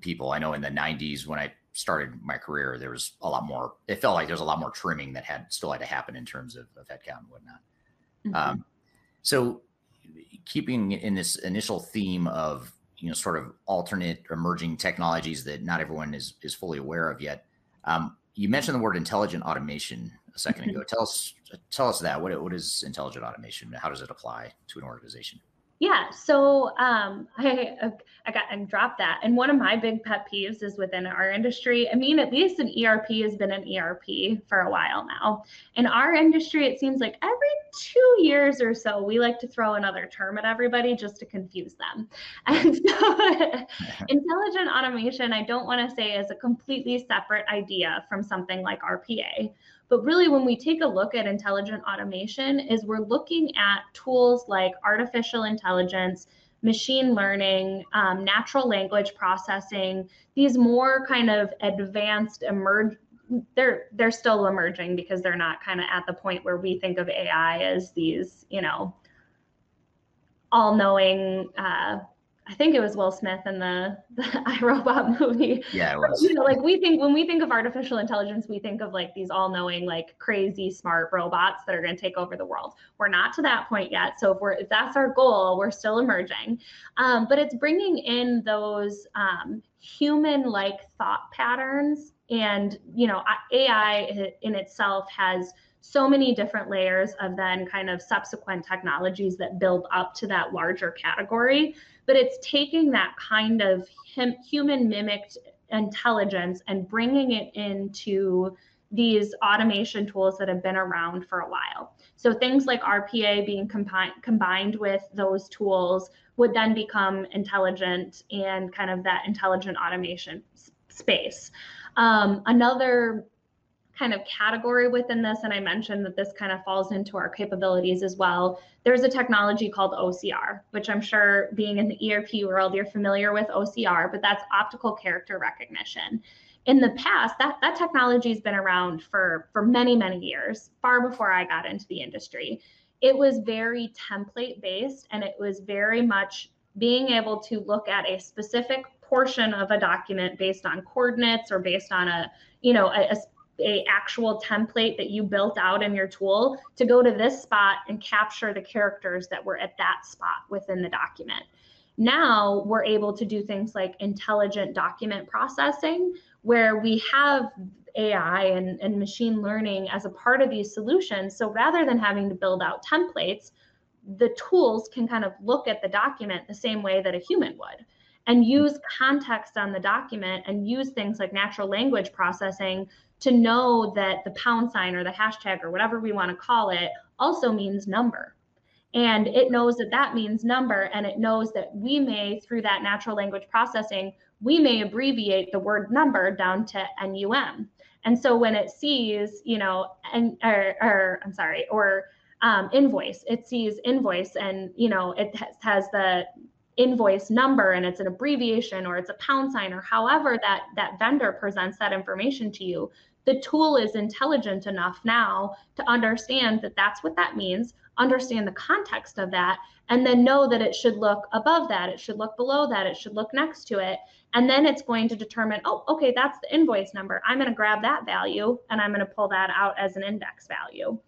people. I know in the 90s when i started my career, there was a lot more. It felt like there was a lot more trimming that had still had to happen in terms of, of headcount and whatnot. Mm-hmm. Um, so, keeping in this initial theme of you know sort of alternate emerging technologies that not everyone is is fully aware of yet, um, you mentioned the word intelligent automation a 2nd mm-hmm. ago. Tell us tell us that what what is intelligent automation? How does it apply to an organization? Yeah, so um, [laughs] I I got and dropped that. And one of my big pet peeves is within our industry. I mean, at least an ERP has been an ERP for a while now. In our industry, it seems like every two years or so, we like to throw another term at everybody just to confuse them. [laughs] And so, [laughs] intelligent automation, I don't want to say is a completely separate idea from something like RPA. But really, when we take a look at intelligent automation, is we're looking at tools like artificial intelligence, machine learning, um, natural language processing, these more kind of advanced emerge they're they're still emerging because they're not kind of at the point where we think of AI as these, you know, all-knowing uh, I think it was Will Smith in the, [laughs] the I, Robot movie. Yeah, it was. You know, like we think when we think of artificial intelligence, we think of like these all-knowing, like crazy smart robots that are going to take over the world. We're not to that point yet. So if we're if that's our goal, we're still emerging. Um, but it's bringing in those um, human-like thought patterns, and you know, AI in itself has so many different layers of then kind of subsequent technologies that build up to that larger category but it's taking that kind of human mimicked intelligence and bringing it into these automation tools that have been around for a while. So things like RPA being combined combined with those tools would then become intelligent and kind of that intelligent automation space. Um, another kind of category within this, and I mentioned that this kind of falls into our capabilities as well. There's a technology called OCR, which I'm sure being in the ERP world, you're familiar with OCR, but that's optical character recognition. In the past, that, that technology has been around for, for many, many years, far before I got into the industry. It was very template based and it was very much being able to look at a specific portion of a document based on coordinates or based on a you know a, a a actual template that you built out in your tool to go to this spot and capture the characters that were at that spot within the document. Now we're able to do things like intelligent document processing, where we have AI and, and machine learning as a part of these solutions. So rather than having to build out templates, the tools can kind of look at the document the same way that a human would and use context on the document and use things like natural language processing to know that the pound sign or the hashtag or whatever we want to call it also means number. And it knows that that means number, and it knows that we may, through that natural language processing, we may abbreviate the word number down to NUM. And so when it sees, you know, and or, or I'm sorry, or um, invoice, it sees invoice, and you know, it has, has the invoice number and it's an abbreviation or it's a pound sign or however that that vendor presents that information to you the tool is intelligent enough now to understand that that's what that means, understand the context of that, and then know that it should look above that, it should look below that, it should look next to it. And then it's going to determine, oh, okay, that's the invoice number. I'm going to grab that value and I'm going to pull that out as an index value.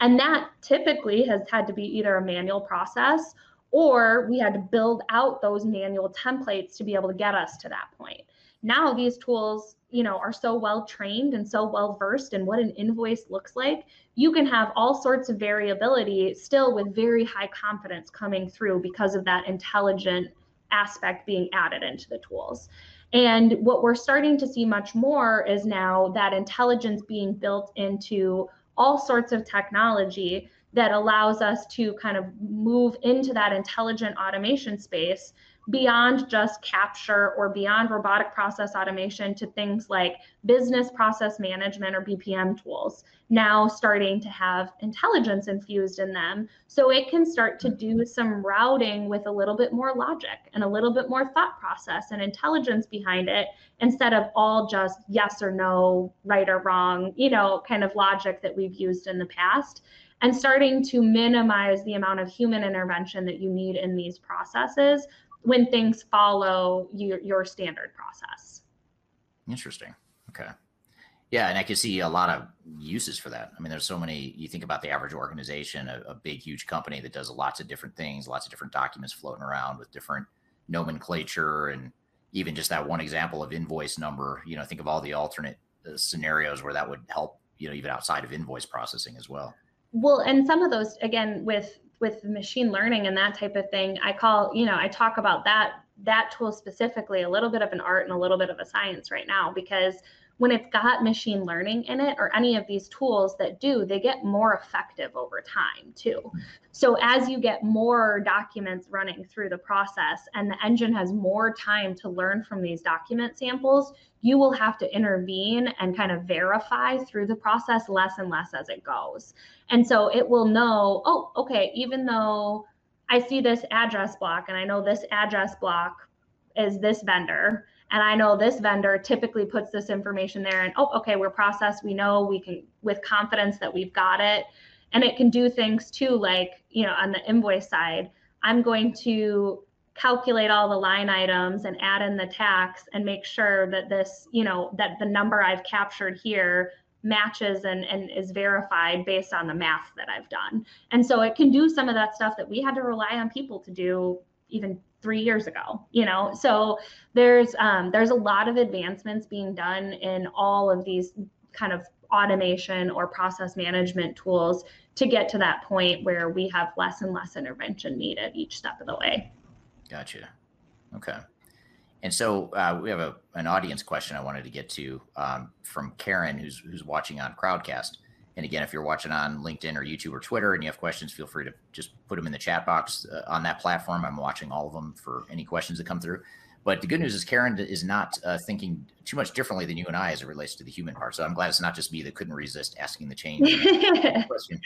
And that typically has had to be either a manual process or we had to build out those manual templates to be able to get us to that point. Now these tools you know are so well trained and so well versed in what an invoice looks like you can have all sorts of variability still with very high confidence coming through because of that intelligent aspect being added into the tools and what we're starting to see much more is now that intelligence being built into all sorts of technology that allows us to kind of move into that intelligent automation space beyond just capture or beyond robotic process automation to things like business process management or BPM tools, now starting to have intelligence infused in them. So it can start to do some routing with a little bit more logic and a little bit more thought process and intelligence behind it instead of all just yes or no, right or wrong, you know, kind of logic that we've used in the past and starting to minimize the amount of human intervention that you need in these processes when things follow your, your standard process. Interesting. Okay. Yeah, and I can see a lot of uses for that. I mean, there's so many. You think about the average organization, a, a, big, huge company that does lots of different things, lots of different documents floating around with different nomenclature, and even just that one example of invoice number. You know, think of all the alternate uh, scenarios where that would help. You know, even outside of invoice processing as well. Well, and some of those again with with machine learning and that type of thing, I call, you know, I talk about that that tool specifically a little bit of an art and a little bit of a science right now because when it's got machine learning in it or any of these tools that do, they get more effective over time too. So as you get more documents running through the process and the engine has more time to learn from these document samples, you will have to intervene and kind of verify through the process less and less as it goes. And so it will know, oh, okay, even though I see this address block and I know this address block is this vendor and I know this vendor typically puts this information there and oh okay we're processed we know we can with confidence that we've got it and it can do things too like you know on the invoice side I'm going to calculate all the line items and add in the tax and make sure that this you know that the number I've captured here matches and, and is verified based on the math that I've done. And so it can do some of that stuff that we had to rely on people to do even three years ago you know? So there's um, there's a lot of advancements being done in all of these kind of automation or process management tools to get to that point where we have less and less intervention needed each step of the way. Gotcha. Okay. And so uh, we have a, an audience question I wanted to get to um, from Karen, who's who's watching on Crowdcast. And again, if you're watching on LinkedIn or YouTube or Twitter and you have questions, feel free to just put them in the chat box uh, on that platform. I'm watching all of them for any questions that come through. But the good news is Karen is not uh, thinking too much differently than you and I as it relates to the human part. So I'm glad it's not just me that couldn't resist asking the change [laughs] question.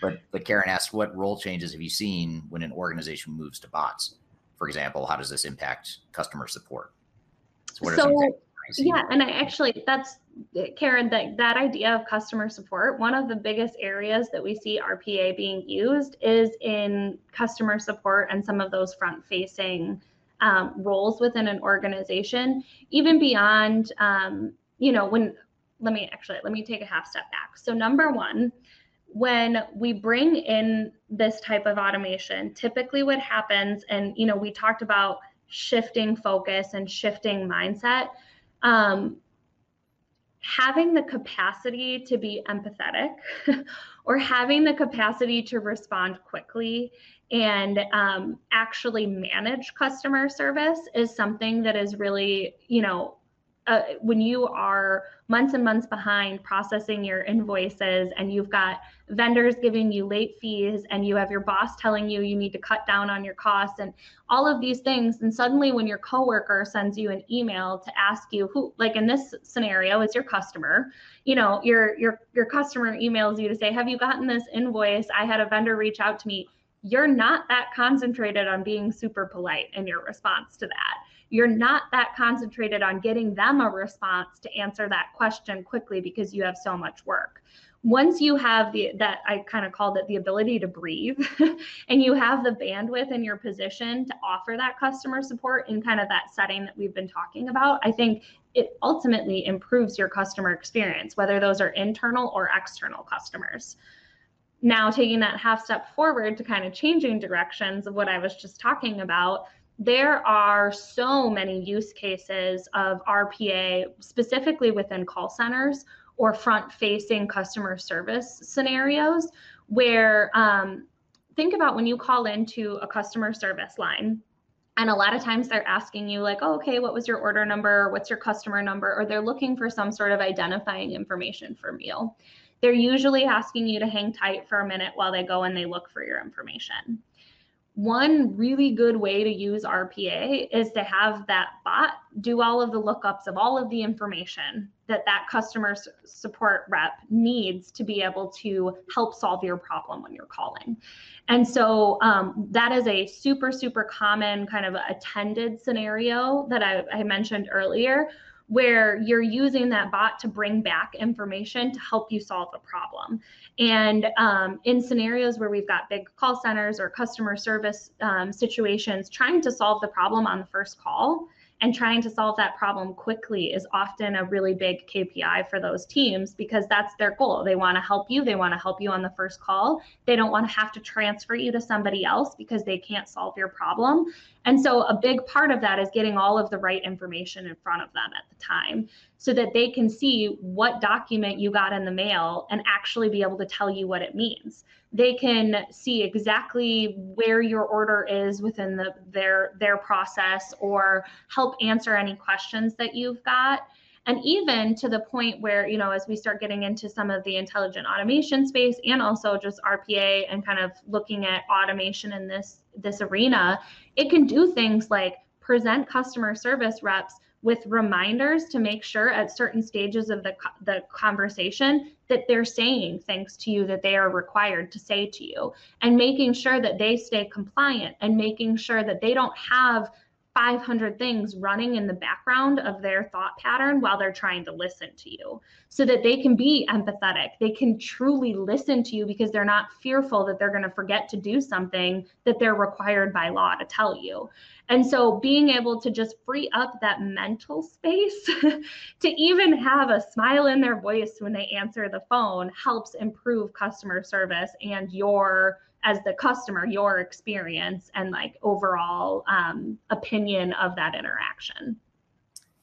But but Karen asked, what role changes have you seen when an organization moves to bots? For example, how does this impact customer support? So, so yeah, and I actually that's Karen, that, that idea of customer support, one of the biggest areas that we see RPA being used is in customer support and some of those front facing um, roles within an organization, even beyond, um, you know, when, let me actually, let me take a half step back. So, number one, when we bring in this type of automation, typically what happens, and, you know, we talked about shifting focus and shifting mindset. Um, having the capacity to be empathetic [laughs] or having the capacity to respond quickly and um, actually manage customer service is something that is really you know uh, when you are months and months behind processing your invoices and you've got vendors giving you late fees and you have your boss telling you you need to cut down on your costs and all of these things and suddenly when your coworker sends you an email to ask you who like in this scenario it's your customer you know your your your customer emails you to say have you gotten this invoice? I had a vendor reach out to me. You're not that concentrated on being super polite in your response to that you're not that concentrated on getting them a response to answer that question quickly because you have so much work. Once you have the that i kind of called it the ability to breathe [laughs] and you have the bandwidth in your position to offer that customer support in kind of that setting that we've been talking about i think it ultimately improves your customer experience whether those are internal or external customers. Now taking that half step forward to kind of changing directions of what i was just talking about there are so many use cases of RPA, specifically within call centers or front facing customer service scenarios, where um, think about when you call into a customer service line. And a lot of times they're asking you, like, oh, okay, what was your order number? What's your customer number? Or they're looking for some sort of identifying information from you. They're usually asking you to hang tight for a minute while they go and they look for your information one really good way to use RPA is to have that bot do all of the lookups of all of the information that that customer support rep needs to be able to help solve your problem when you're calling. And so um, that is a super, super common kind of attended scenario that I, I mentioned earlier where you're using that bot to bring back information to help you solve a problem. And um, in scenarios where we've got big call centers or customer service um, situations, trying to solve the problem on the first call and trying to solve that problem quickly is often a really big KPI for those teams because that's their goal. They want to help you, they want to help you on the first call. They don't want to have to transfer you to somebody else because they can't solve your problem. And so, a big part of that is getting all of the right information in front of them at the time so that they can see what document you got in the mail and actually be able to tell you what it means. they can see exactly where your order is within the their their process or help answer any questions that you've got and even to the point where you know as we start getting into some of the intelligent automation space and also just rpa and kind of looking at automation in this this arena it can do things like present customer service reps with reminders to make sure at certain stages of the, the conversation that they're saying things to you that they are required to say to you. And making sure that they stay compliant and making sure that they don't have 500 things running in the background of their thought pattern while they're trying to listen to you so that they can be empathetic. They can truly listen to you because they're not fearful that they're going to forget to do something that they're required by law to tell you. And so being able to just free up that mental space [laughs] to even have a smile in their voice when they answer the phone helps improve customer service and your as the customer your experience and like overall um, opinion of that interaction?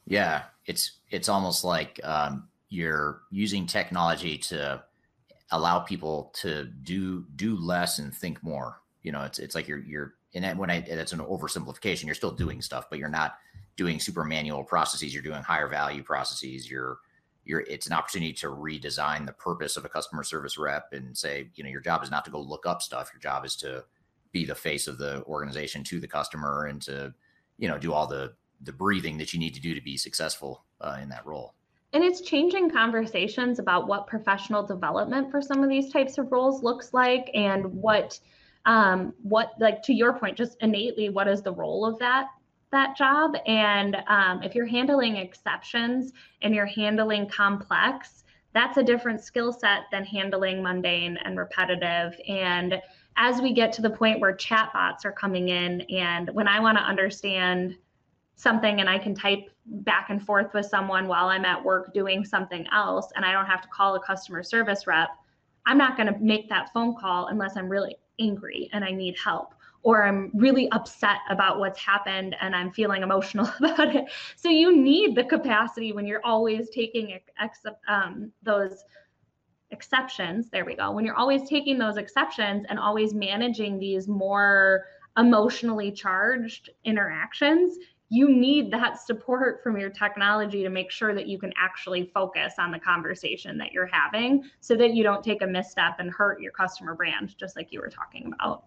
Yeah it's it's almost like um, you're using technology to allow people to do do less and think more. You know it's it's like you're you're and when i that's an oversimplification you're still doing stuff but you're not doing super manual processes. You're doing higher value processes. You're you're it's an opportunity to redesign the purpose of a customer service rep and say you know your job is not to go look up stuff. Your job is to be the face of the organization to the customer and to you know do all the the breathing that you need to do to be successful uh, in that role. And it's changing conversations about what professional development for some of these types of roles looks like and what um, what like to your point just innately what is the role of that that job. And um, if you're handling exceptions and you're handling complex, that's a different skill set than handling mundane and repetitive. And as we get to the point where chatbots are coming in, and when I want to understand something and I can type back and forth with someone while I'm at work doing something else, and I don't have to call a customer service rep, I'm not going to make that phone call unless I'm really angry and I need help or I'm really upset about what's happened and I'm feeling emotional [laughs] about it. So you need the capacity when you're always taking ex- um, those exceptions. There we go. When you're always taking those exceptions and always managing these more emotionally charged interactions, you need that support from your technology to make sure that you can actually focus on the conversation that you're having so that you don't take a misstep and hurt your customer brand, just like you were talking about.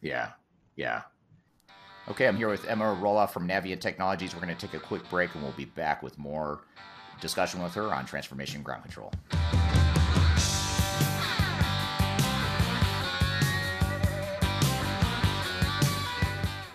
Yeah, yeah. Okay, I'm here with Emma Roloff from Naviant Technologies. We're going to take a quick break and we'll be back with more discussion with her on transformation ground control.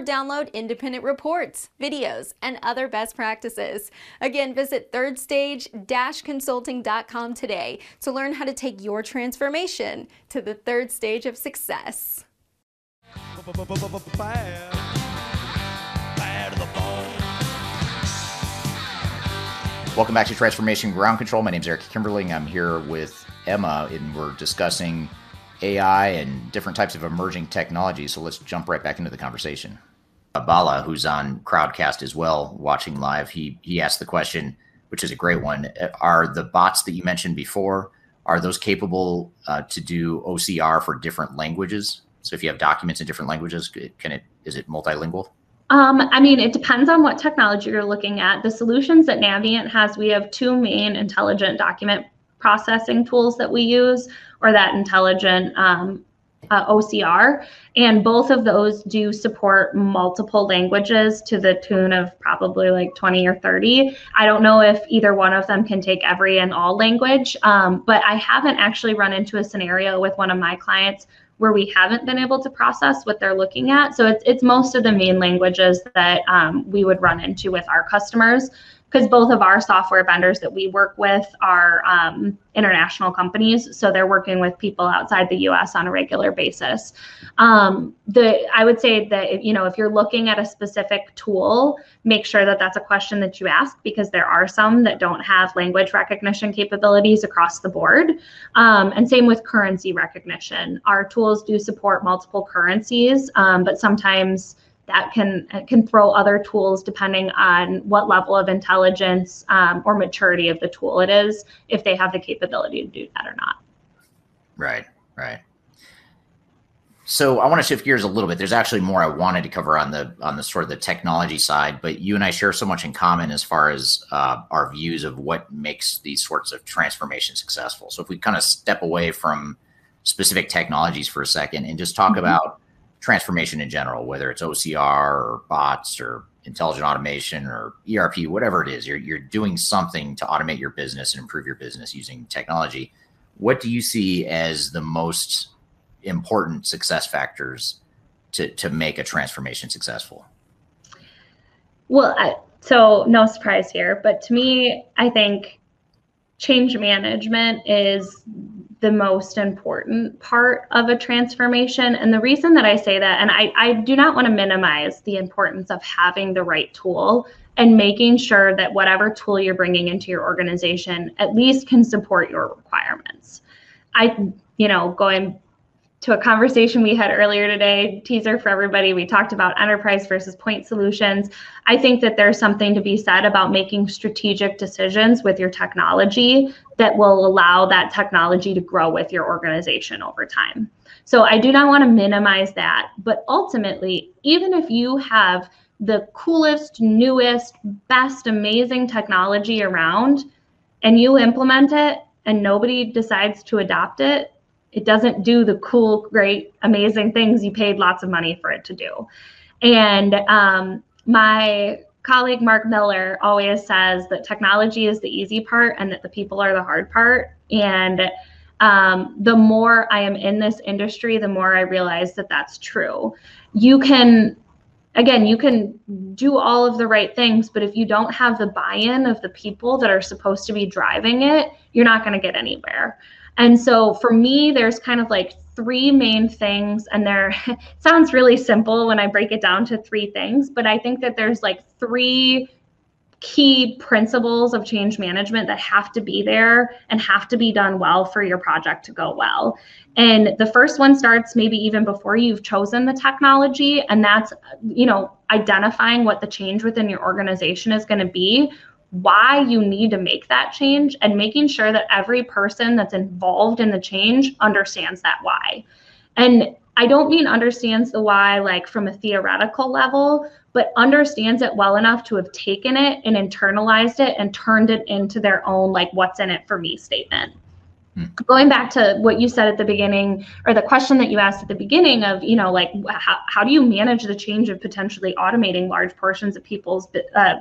or download independent reports, videos, and other best practices. Again, visit thirdstage-consulting.com today to learn how to take your transformation to the third stage of success. Welcome back to Transformation Ground Control. My name is Eric Kimberling. I'm here with Emma, and we're discussing AI and different types of emerging technology. So let's jump right back into the conversation. Bala, who's on Crowdcast as well, watching live, he he asked the question, which is a great one: Are the bots that you mentioned before are those capable uh, to do OCR for different languages? So if you have documents in different languages, can it is it multilingual? Um, I mean, it depends on what technology you're looking at. The solutions that Naviant has, we have two main intelligent document processing tools that we use, or that intelligent um, uh, OCR, and both of those do support multiple languages to the tune of probably like 20 or 30. I don't know if either one of them can take every and all language, um, but I haven't actually run into a scenario with one of my clients where we haven't been able to process what they're looking at. So it's, it's most of the main languages that um, we would run into with our customers. Because both of our software vendors that we work with are um, international companies, so they're working with people outside the U.S. on a regular basis. Um, the I would say that if, you know if you're looking at a specific tool, make sure that that's a question that you ask because there are some that don't have language recognition capabilities across the board, um, and same with currency recognition. Our tools do support multiple currencies, um, but sometimes that can can throw other tools depending on what level of intelligence um, or maturity of the tool it is if they have the capability to do that or not. Right right. So i want to shift gears a little bit. There's actually more i wanted to cover on the on the sort of the technology side but you and i share so much in common as far as uh, our views of what makes these sorts of transformations successful. So if we kind of step away from specific technologies for a second and just talk mm-hmm. about transformation in general, whether it's OCR or bots or intelligent automation or ERP, whatever it is, you're, you're doing something to automate your business and improve your business using technology. What do you see as the most important success factors to, to make a transformation successful? Well, I, so no surprise here, but to me, I think change management is the most important part of a transformation. And the reason that I say that, and I, I do not want to minimize the importance of having the right tool and making sure that whatever tool you're bringing into your organization at least can support your requirements. I, you know, going to a conversation we had earlier today, teaser for everybody. We talked about enterprise versus point solutions. I think that there's something to be said about making strategic decisions with your technology that will allow that technology to grow with your organization over time. So I do not want to minimize that. But ultimately, even if you have the coolest, newest, best, amazing technology around and you implement it and nobody decides to adopt it, it doesn't do the cool, great, amazing things you paid lots of money for it to do. And um, my colleague Mark Miller always says that technology is the easy part and that the people are the hard part. And um, the more I am in this industry, the more I realize that that's true. You can, again, you can do all of the right things, but if you don't have the buy in of the people that are supposed to be driving it, you're not going to get anywhere. And so for me, there's kind of like three main things, and there [laughs] sounds really simple when I break it down to three things, but I think that there's like three key principles of change management that have to be there and have to be done well for your project to go well. And the first one starts maybe even before you've chosen the technology, and that's, you know, identifying what the change within your organization is going to be why you need to make that change and making sure that every person that's involved in the change understands that why. And I don't mean understands the why like from a theoretical level, but understands it well enough to have taken it and internalized it and turned it into their own like what's in it for me statement. Hmm. Going back to what you said at the beginning, or the question that you asked at the beginning of, you know, like how, how do you manage the change of potentially automating large portions of people's uh,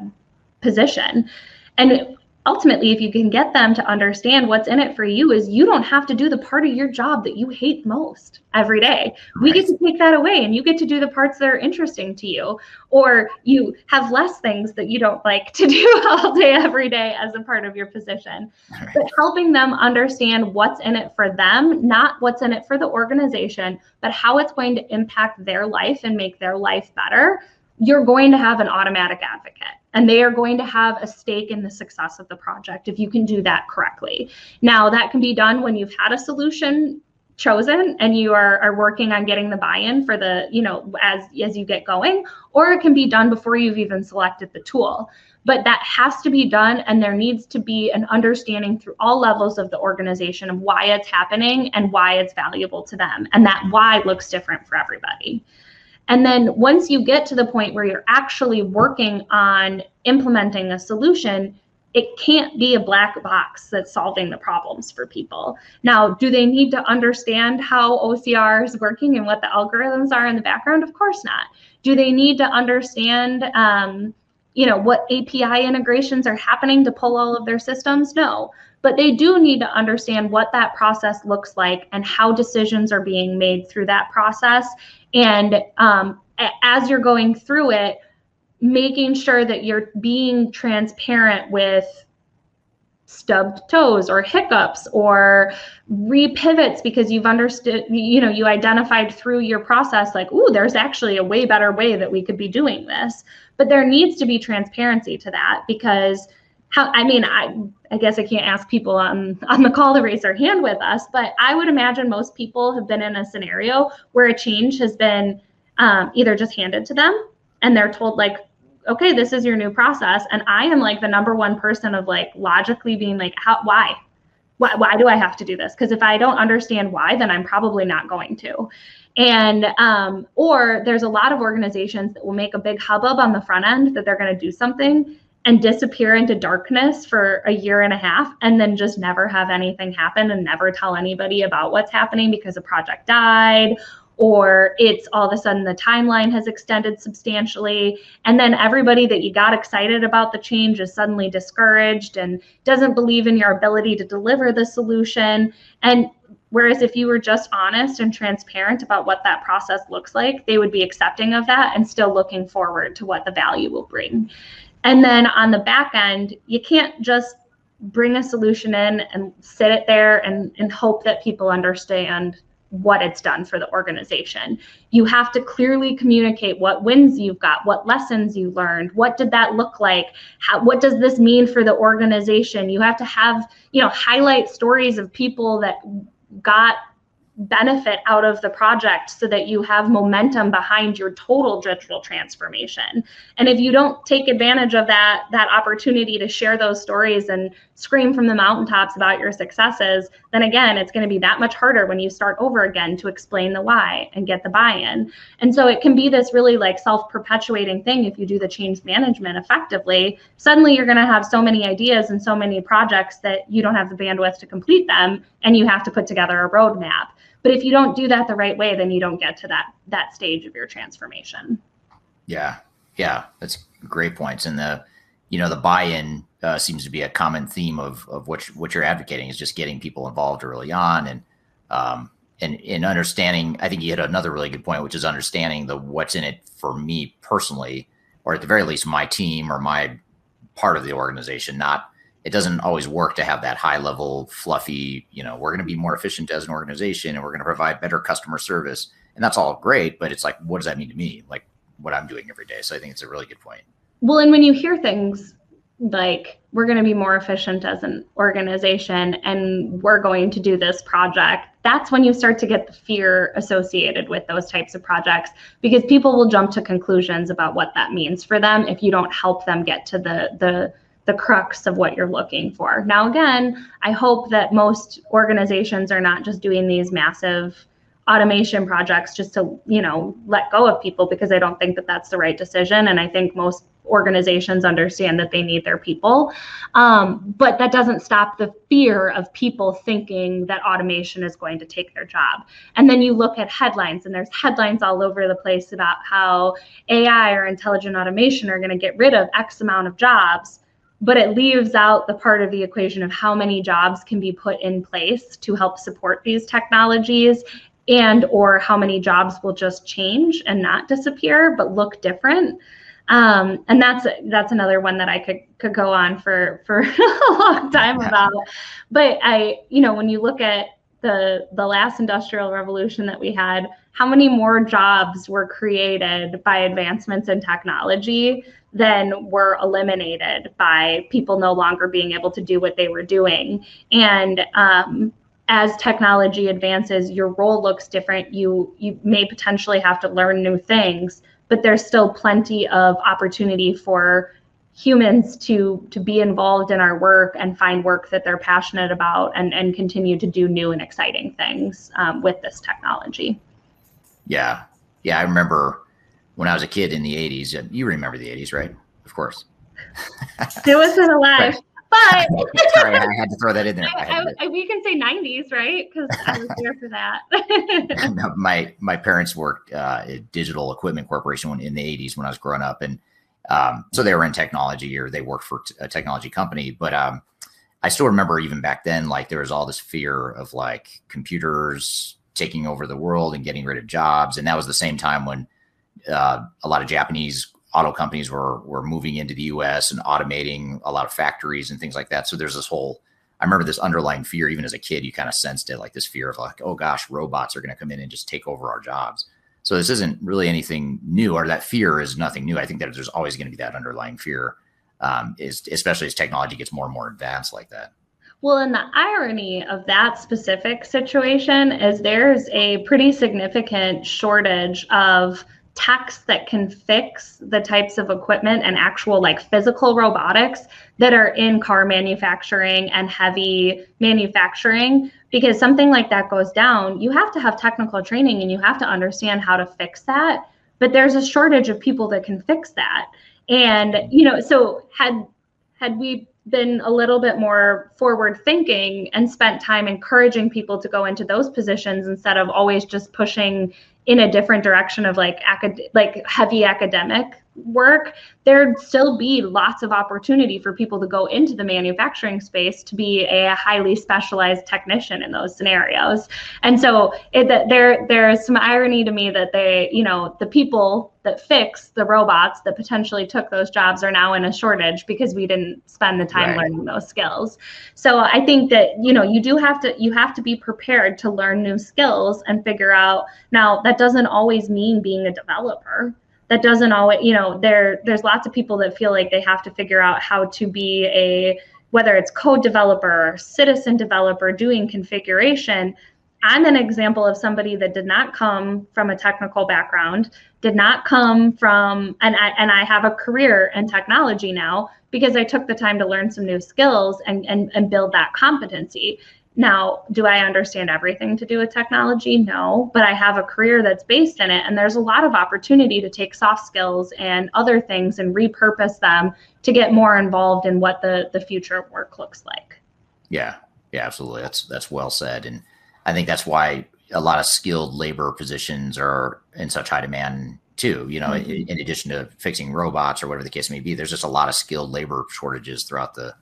position. And ultimately, if you can get them to understand what's in it for you, is you don't have to do the part of your job that you hate most every day. Right. We get to take that away and you get to do the parts that are interesting to you. Or you have less things that you don't like to [laughs] do all day, every day as a part of your position. Right. But helping them understand what's in it for them, not what's in it for the organization, but how it's going to impact their life and make their life better you're going to have an automatic advocate and they are going to have a stake in the success of the project if you can do that correctly. Now, that can be done when you've had a solution chosen and you are, are working on getting the buy-in for the you know as as you get going or it can be done before you've even selected the tool but that has to be done and there needs to be an understanding through all levels of the organization of why it's happening and why it's valuable to them and that why looks different for everybody and then once you get to the point where you're actually working on implementing a solution, it can't be a black box that's solving the problems for people. Now, do they need to understand how OCR is working and what the algorithms are in the background? Of course not. Do they need to understand, um, you know, what API integrations are happening to pull all of their systems? No. But they do need to understand what that process looks like and how decisions are being made through that process and um, as you're going through it, making sure that you're being transparent with stubbed toes or hiccups or repivots because you've understood you know you identified through your process like oh there's actually a way better way that we could be doing this. But there needs to be transparency to that because how i mean i i guess i can't ask people on on the call to raise their hand with us but i would imagine most people have been in a scenario where a change has been um, either just handed to them and they're told like okay, this is your new process. And I am like the number one person of like logically being like, how, why? Why, why do I have to do this? Because if I don't understand why, then I'm probably not going to. And, um, or there's a lot of organizations that will make a big hubbub on the front end that they're going to do something and disappear into darkness for a year and a half and then just never have anything happen and never tell anybody about what's happening because a project died or it's all of a sudden the timeline has extended substantially and then everybody that you got excited about the change is suddenly discouraged and doesn't believe in your ability to deliver the solution. And whereas if you were just honest and transparent about what that process looks like they would be accepting of that and still looking forward to what the value will bring and then on the back end you can't just bring a solution in and sit it there and, and hope that people understand what it's done for the organization. You have to clearly communicate what wins you've got, what lessons you learned, what did that look like, how, what does this mean for the organization. You have to have, you know, highlight stories of people that got benefit out of the project so that you have momentum behind your total digital transformation. And if you don't take advantage of that that opportunity to share those stories and scream from the mountaintops about your successes then again it's going to be that much harder when you start over again to explain the why and get the buy-in. And so it can be this really like self-perpetuating thing if you do the change management effectively. Suddenly you're going to have so many ideas and so many projects that you don't have the bandwidth to complete them and you have to put together a roadmap but if you don't do that the right way, then you don't get to that that stage of your transformation. Yeah, yeah, that's great points. And the you know the buy-in uh, seems to be a common theme of of what what you're advocating is just getting people involved early on and um, and in understanding. I think you hit another really good point, which is understanding the what's in it for me personally, or at the very least my team or my part of the organization, not it doesn't always work to have that high level fluffy you know we're going to be more efficient as an organization and we're going to provide better customer service. And that's all great but it's like what does that mean to me? Like what i'm doing every day. So i think it's a really good point. Well and when you hear things like we're going to be more efficient as an organization and we're going to do this project that's when you start to get the fear associated with those types of projects because people will jump to conclusions about what that means for them if you don't help them get to the the the crux of what you're looking for. Now, again, I hope that most organizations are not just doing these massive automation projects just to, you know, let go of people because I don't think that that's the right decision. And I think most organizations understand that they need their people. Um, but that doesn't stop the fear of people thinking that automation is going to take their job. And then you look at headlines, and there's headlines all over the place about how AI or intelligent automation are going to get rid of X amount of jobs but it leaves out the part of the equation of how many jobs can be put in place to help support these technologies and or how many jobs will just change and not disappear but look different um, and that's that's another one that I could could go on for for [laughs] a long time about. But I, you know, when you look at the the last industrial revolution that we had, how many more jobs were created by advancements in technology than were eliminated by people no longer being able to do what they were doing. And um, as technology advances, your role looks different. You you may potentially have to learn new things, but there's still plenty of opportunity for humans to to be involved in our work and find work that they're passionate about and and continue to do new and exciting things um, with this technology. Yeah, yeah, I remember when I was a kid in the 80s. You remember the 80s, right? Of course. [laughs] it wasn't alive. But [laughs] sorry, I had to throw that in there. I, I, we can say 90s, right? Because I was there for that. [laughs] my my parents worked uh, at Digital Equipment Corporation in the 80s when I was growing up, and um, so they were in technology or they worked for a technology company. But um, I still remember even back then, like there was all this fear of like computers taking over the world and getting rid of jobs, and that was the same time when uh, a lot of Japanese auto companies were were moving into the U.S. and automating a lot of factories and things like that. So there's this whole I remember this underlying fear, even as a kid, you kind of sensed it like this fear of like, oh gosh, robots are going to come in and just take over our jobs. So this isn't really anything new, or that fear is nothing new. I think that there's always going to be that underlying fear, um, is especially as technology gets more and more advanced like that. Well, and the irony of that specific situation is there's a pretty significant shortage of techs that can fix the types of equipment and actual like physical robotics that are in car manufacturing and heavy manufacturing. Because something like that goes down you have to have technical training and you have to understand how to fix that. But there's a shortage of people that can fix that. And you know so had had we been a little bit more forward thinking and spent time encouraging people to go into those positions instead of always just pushing in a different direction of like acad- like heavy academic work there'd still be lots of opportunity for people to go into the manufacturing space to be a highly specialized technician in those scenarios. And so it, there there's some irony to me that they you know the people that fix the robots that potentially took those jobs are now in a shortage because we didn't spend the time right. learning those skills. So i think that you know you do have to you have to be prepared to learn new skills and figure out now that doesn't always mean being a developer that doesn't always you know there there's lots of people that feel like they have to figure out how to be a whether it's code developer citizen developer doing configuration i'm an example of somebody that did not come from a technical background did not come from and I, and I have a career in technology now because I took the time to learn some new skills and, and, and build that competency. Now, do I understand everything to do with technology? No, but I have a career that's based in it. And there's a lot of opportunity to take soft skills and other things and repurpose them to get more involved in what the, the future of work looks like. Yeah, yeah, absolutely. That's that's well said. And I think that's why a lot of skilled labor positions are in such high demand too. You know, mm-hmm. in, in, addition to fixing robots or whatever the case may be, there's just a lot of skilled labor shortages throughout the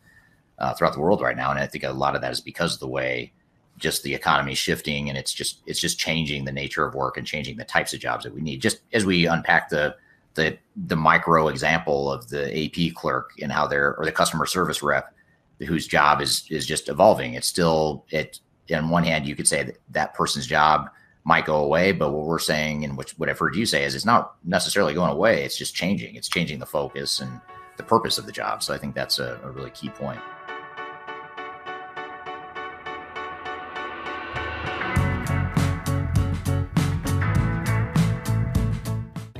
uh, throughout the world right now, and I think a lot of that is because of the way just the economy is shifting, and it's just it's just changing the nature of work and changing the types of jobs that we need. Just as we unpack the the the micro example of the AP clerk and how they're or the customer service rep whose job is is just evolving. It's still it. On one hand, you could say that that person's job might go away, but what we're saying and which what I've heard you say is it's not necessarily going away. It's just changing. It's changing the focus and the purpose of the job. So I think that's a, a really key point.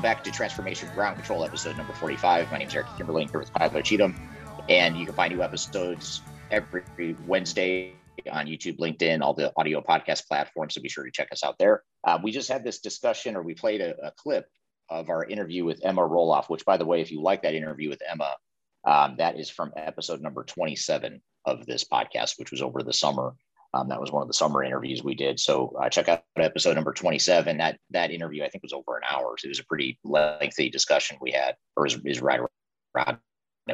welcome back to Transformation Ground Control, episode number 45. My name is Eric Kimberling here with Kyler Cheatham, and you can find new episodes every Wednesday on YouTube, LinkedIn, all the audio podcast platforms. So be sure to check us out there. Uh, we just had this discussion, or we played a, a, clip of our interview with Emma Roloff, which, by the way, if you like that interview with Emma, um, that is from episode number 27 of this podcast, which was over the summer. Um, that was one of the summer interviews we did. So uh, check out episode number 27. That that interview I think was over an hour. So it was a pretty lengthy discussion we had, or is, is right around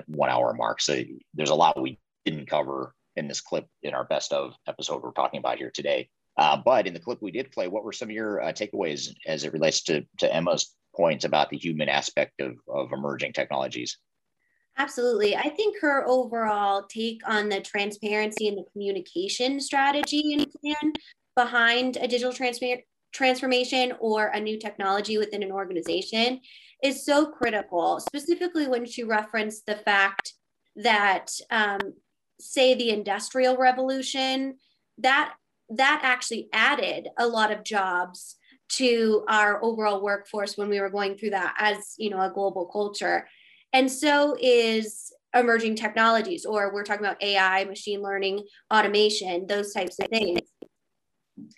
one hour mark. So there's a lot we didn't cover in this clip in our best of episode we're talking about here today. Uh, but in the clip we did play, what were some of your uh, takeaways as it relates to to Emma's points about the human aspect of, of emerging technologies? Absolutely. I think her overall take on the transparency and the communication strategy and plan behind a digital transfer- transformation or a new technology within an organization is so critical, specifically when she referenced the fact that, um, say, the Industrial Revolution, that that actually added a lot of jobs to our overall workforce when we were going through that as you know a global culture and so is emerging technologies or we're talking about ai machine learning automation those types of things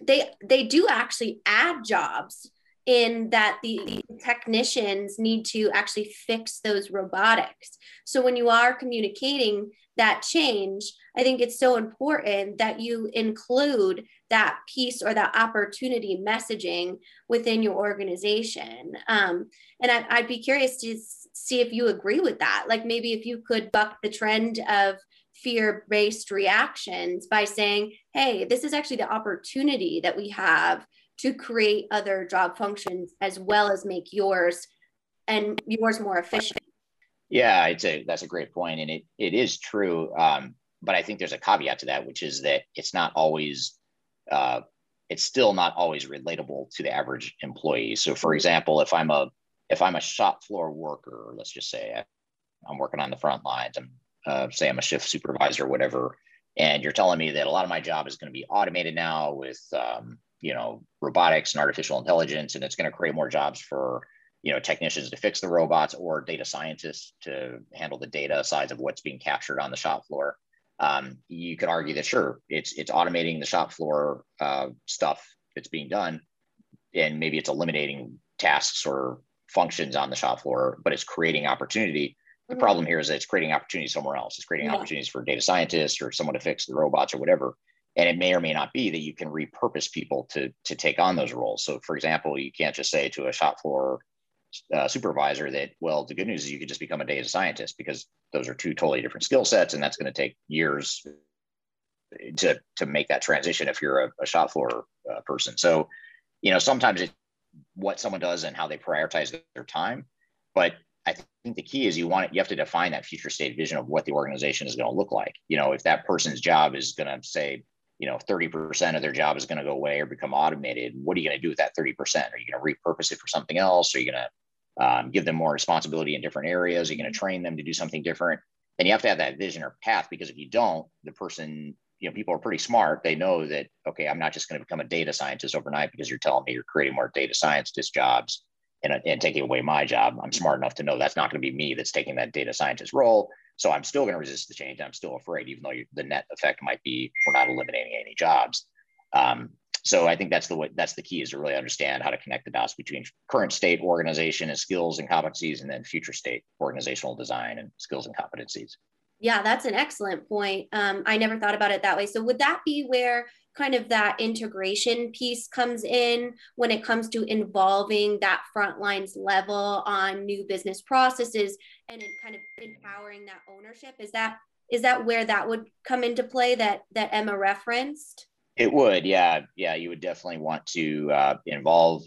they they do actually add jobs in that the technicians need to actually fix those robotics so when you are communicating that change i think it's so important that you include that piece or that opportunity messaging within your organization. Um, and I, I'd be curious to see if you agree with that. Like maybe if you could buck the trend of fear based reactions by saying, hey, this is actually the opportunity that we have to create other job functions as well as make yours and yours more efficient. Yeah, it's a that's a great point, and it it is true. Um, but I think there's a caveat to that, which is that it's not always uh, it's still not always relatable to the average employee. So, for example, if I'm a if I'm a shop floor worker, let's just say I'm working on the front lines, I'm uh, say I'm a shift supervisor, or whatever, and you're telling me that a lot of my job is going to be automated now with um, you know robotics and artificial intelligence, and it's going to create more jobs for you know technicians to fix the robots or data scientists to handle the data sides of what's being captured on the shop floor. Um, you could argue that sure, it's it's automating the shop floor uh, stuff that's being done, and maybe it's eliminating tasks or functions on the shop floor, but it's creating opportunity. The mm-hmm. problem here is that it's creating opportunities somewhere else. It's creating yeah. opportunities for data scientists or someone to fix the robots or whatever. And it may or may not be that you can repurpose people to to take on those roles. So, for example, you can't just say to a shop floor uh, supervisor that well the good news is you could just become a data scientist because those are two totally different skill sets and that's going to take years to to make that transition if you're a, a shop floor uh, person so you know sometimes it what someone does and how they prioritize their time. But i think the key is you want it you have to define that future state vision of what the organization is going to look like. You know if that person's job is going to say you know 30% of their job is going to go away or become automated what are you going to do with that 30% are you going to repurpose it for something else? Are you going to um, give them more responsibility in different areas? Are you going to train them to do something different? And you have to have that vision or path because if you don't the person you know people are pretty smart they know that okay i'm not just going to become a data scientist overnight because you're telling me you're creating more data scientist jobs and, and taking away my job i'm smart enough to know that's not going to be me that's taking that data scientist role so I'm still going to resist the change. I'm still afraid, even though you, the net effect might be we're not eliminating any jobs. Um, so I think that's the way, that's the key is to really understand how to connect the dots between current state organization and skills and competencies, and then future state organizational design and skills and competencies. Yeah, that's an excellent point. Um, I never thought about it that way. So would that be where kind of that integration piece comes in when it comes to involving that front lines level on new business processes and kind of empowering that ownership is that is that where that would come into play that that emma referenced it would yeah yeah you would definitely want to uh, involve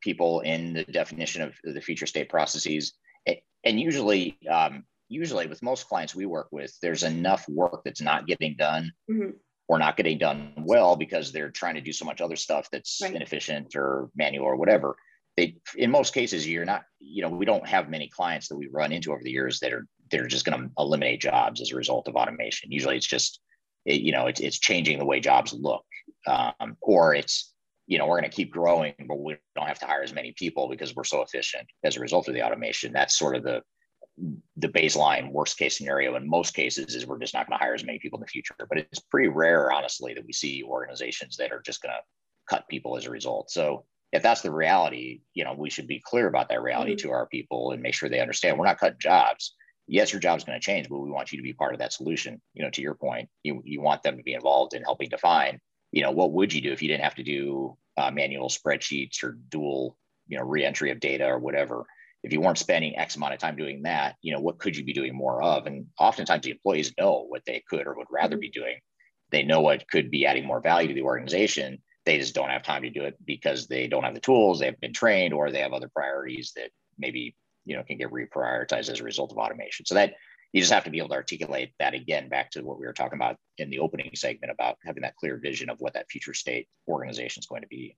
people in the definition of the future state processes and usually um, usually with most clients we work with there's enough work that's not getting done mm-hmm. or not getting done well because they're trying to do so much other stuff that's right. inefficient or manual or whatever. They in most cases you're not you know we don't have many clients that we run into over the years that are they're just going to eliminate jobs as a result of automation. Usually it's just it, you know it's, it's changing the way jobs look um, or it's you know we're going to keep growing but we don't have to hire as many people because we're so efficient as a result of the automation. That's sort of the the baseline worst case scenario in most cases is we're just not going to hire as many people in the future. But it's pretty rare, honestly, that we see organizations that are just going to cut people as a result. So if that's the reality, you know, we should be clear about that reality mm-hmm. to our people and make sure they understand we're not cutting jobs. Yes, your job's going to change, but we want you to be part of that solution. You know, to your point, you you want them to be involved in helping define. You know, what would you do if you didn't have to do uh, manual spreadsheets or dual, you know, reentry of data or whatever? If you weren't spending X amount of time doing that, you know, what could you be doing more of? And oftentimes the employees know what they could or would rather mm-hmm. be doing. They know what could be adding more value to the organization. They just don't have time to do it because they don't have the tools, they haven't been trained, or they have other priorities that maybe, you know, can get reprioritized as a result of automation. So that you just have to be able to articulate that again back to what we were talking about in the opening segment about having that clear vision of what that future state organization is going to be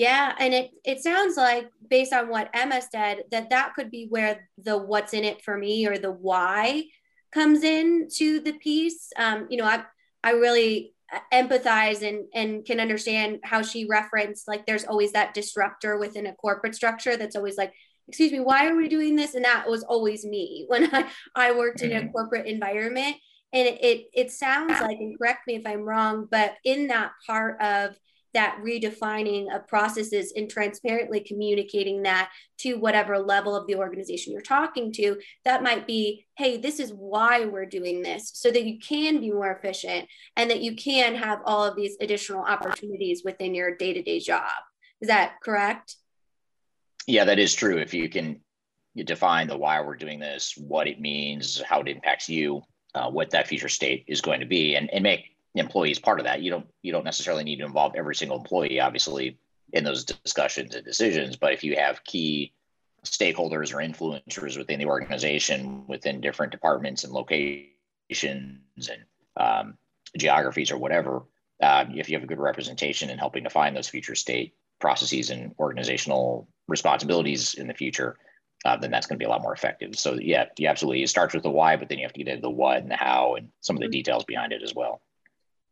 Yeah, and it it sounds like based on what Emma said that that could be where the what's in it for me or the why comes in to the piece. Um, you know, I I really empathize and and can understand how she referenced like there's always that disruptor within a corporate structure that's always like excuse me why are we doing this and that was always me [laughs] when i i worked in a mm-hmm. corporate environment and it, it it sounds like and correct me if i'm wrong but in that part of that redefining of processes and transparently communicating that to whatever level of the organization you're talking to that might be hey this is why we're doing this so that you can be more efficient and that you can have all of these additional opportunities within your day-to-day job. Is that correct? Yeah that is true. If you can you define the why we're doing this what it means how it impacts you uh, what that future state is going to be and, and make employees part of that. You don't you don't necessarily need to involve every single employee, obviously, in those discussions and decisions. But if you have key stakeholders or influencers within the organization, within different departments and locations and um, geographies or whatever, uh, if you have a good representation in helping define those future state processes and organizational responsibilities in the future, uh, then that's going to be a lot more effective. So yeah, you absolutely it starts with the why, but then you have to get into the what and the how and some of the mm-hmm. details behind it as well.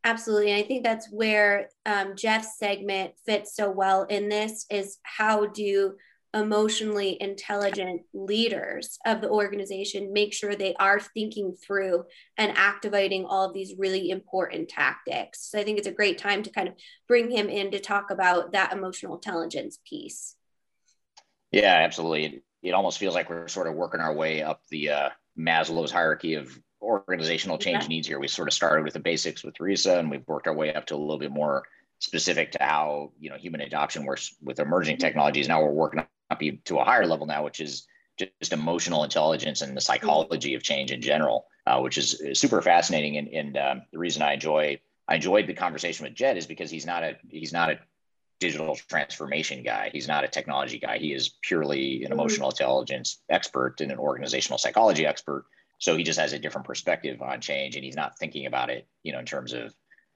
Absolutely. And I think that's where um, Jeff's segment fits so well in this is how do emotionally intelligent leaders of the organization make sure they are thinking through and activating all of these really important tactics. So I think it's a great time to kind of bring him in to talk about that emotional intelligence piece. Yeah, absolutely. It, it almost feels like we're sort of working our way up the uh, Maslow's hierarchy of organizational change yeah. needs here. We sort of started with the basics with Teresa, and we've worked our way up to a little bit more specific to how you know human adoption works with emerging mm-hmm. technologies. Now we're working up to a higher level now, which is just emotional intelligence and the psychology of change in general, uh, which is, super fascinating. And, and um, the reason I enjoy I enjoyed the conversation with Jed is because he's not a he's not a digital transformation guy. He's not a technology guy. He is purely an mm-hmm. emotional intelligence expert and an organizational psychology expert so he just has a different perspective on change and he's not thinking about it, you know, in terms of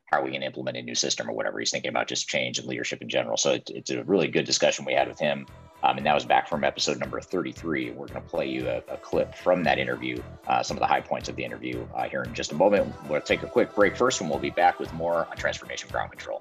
how are we going to implement a new system or whatever. He's thinking about just change and leadership in general. So it, it's a really good discussion we had with him. Um, and that was back from episode number 33. We're going to play you a, a clip from that interview, uh, some of the high points of the interview uh, here in just a moment. We'll take a quick break first, and we'll be back with more on Transformation Ground Control.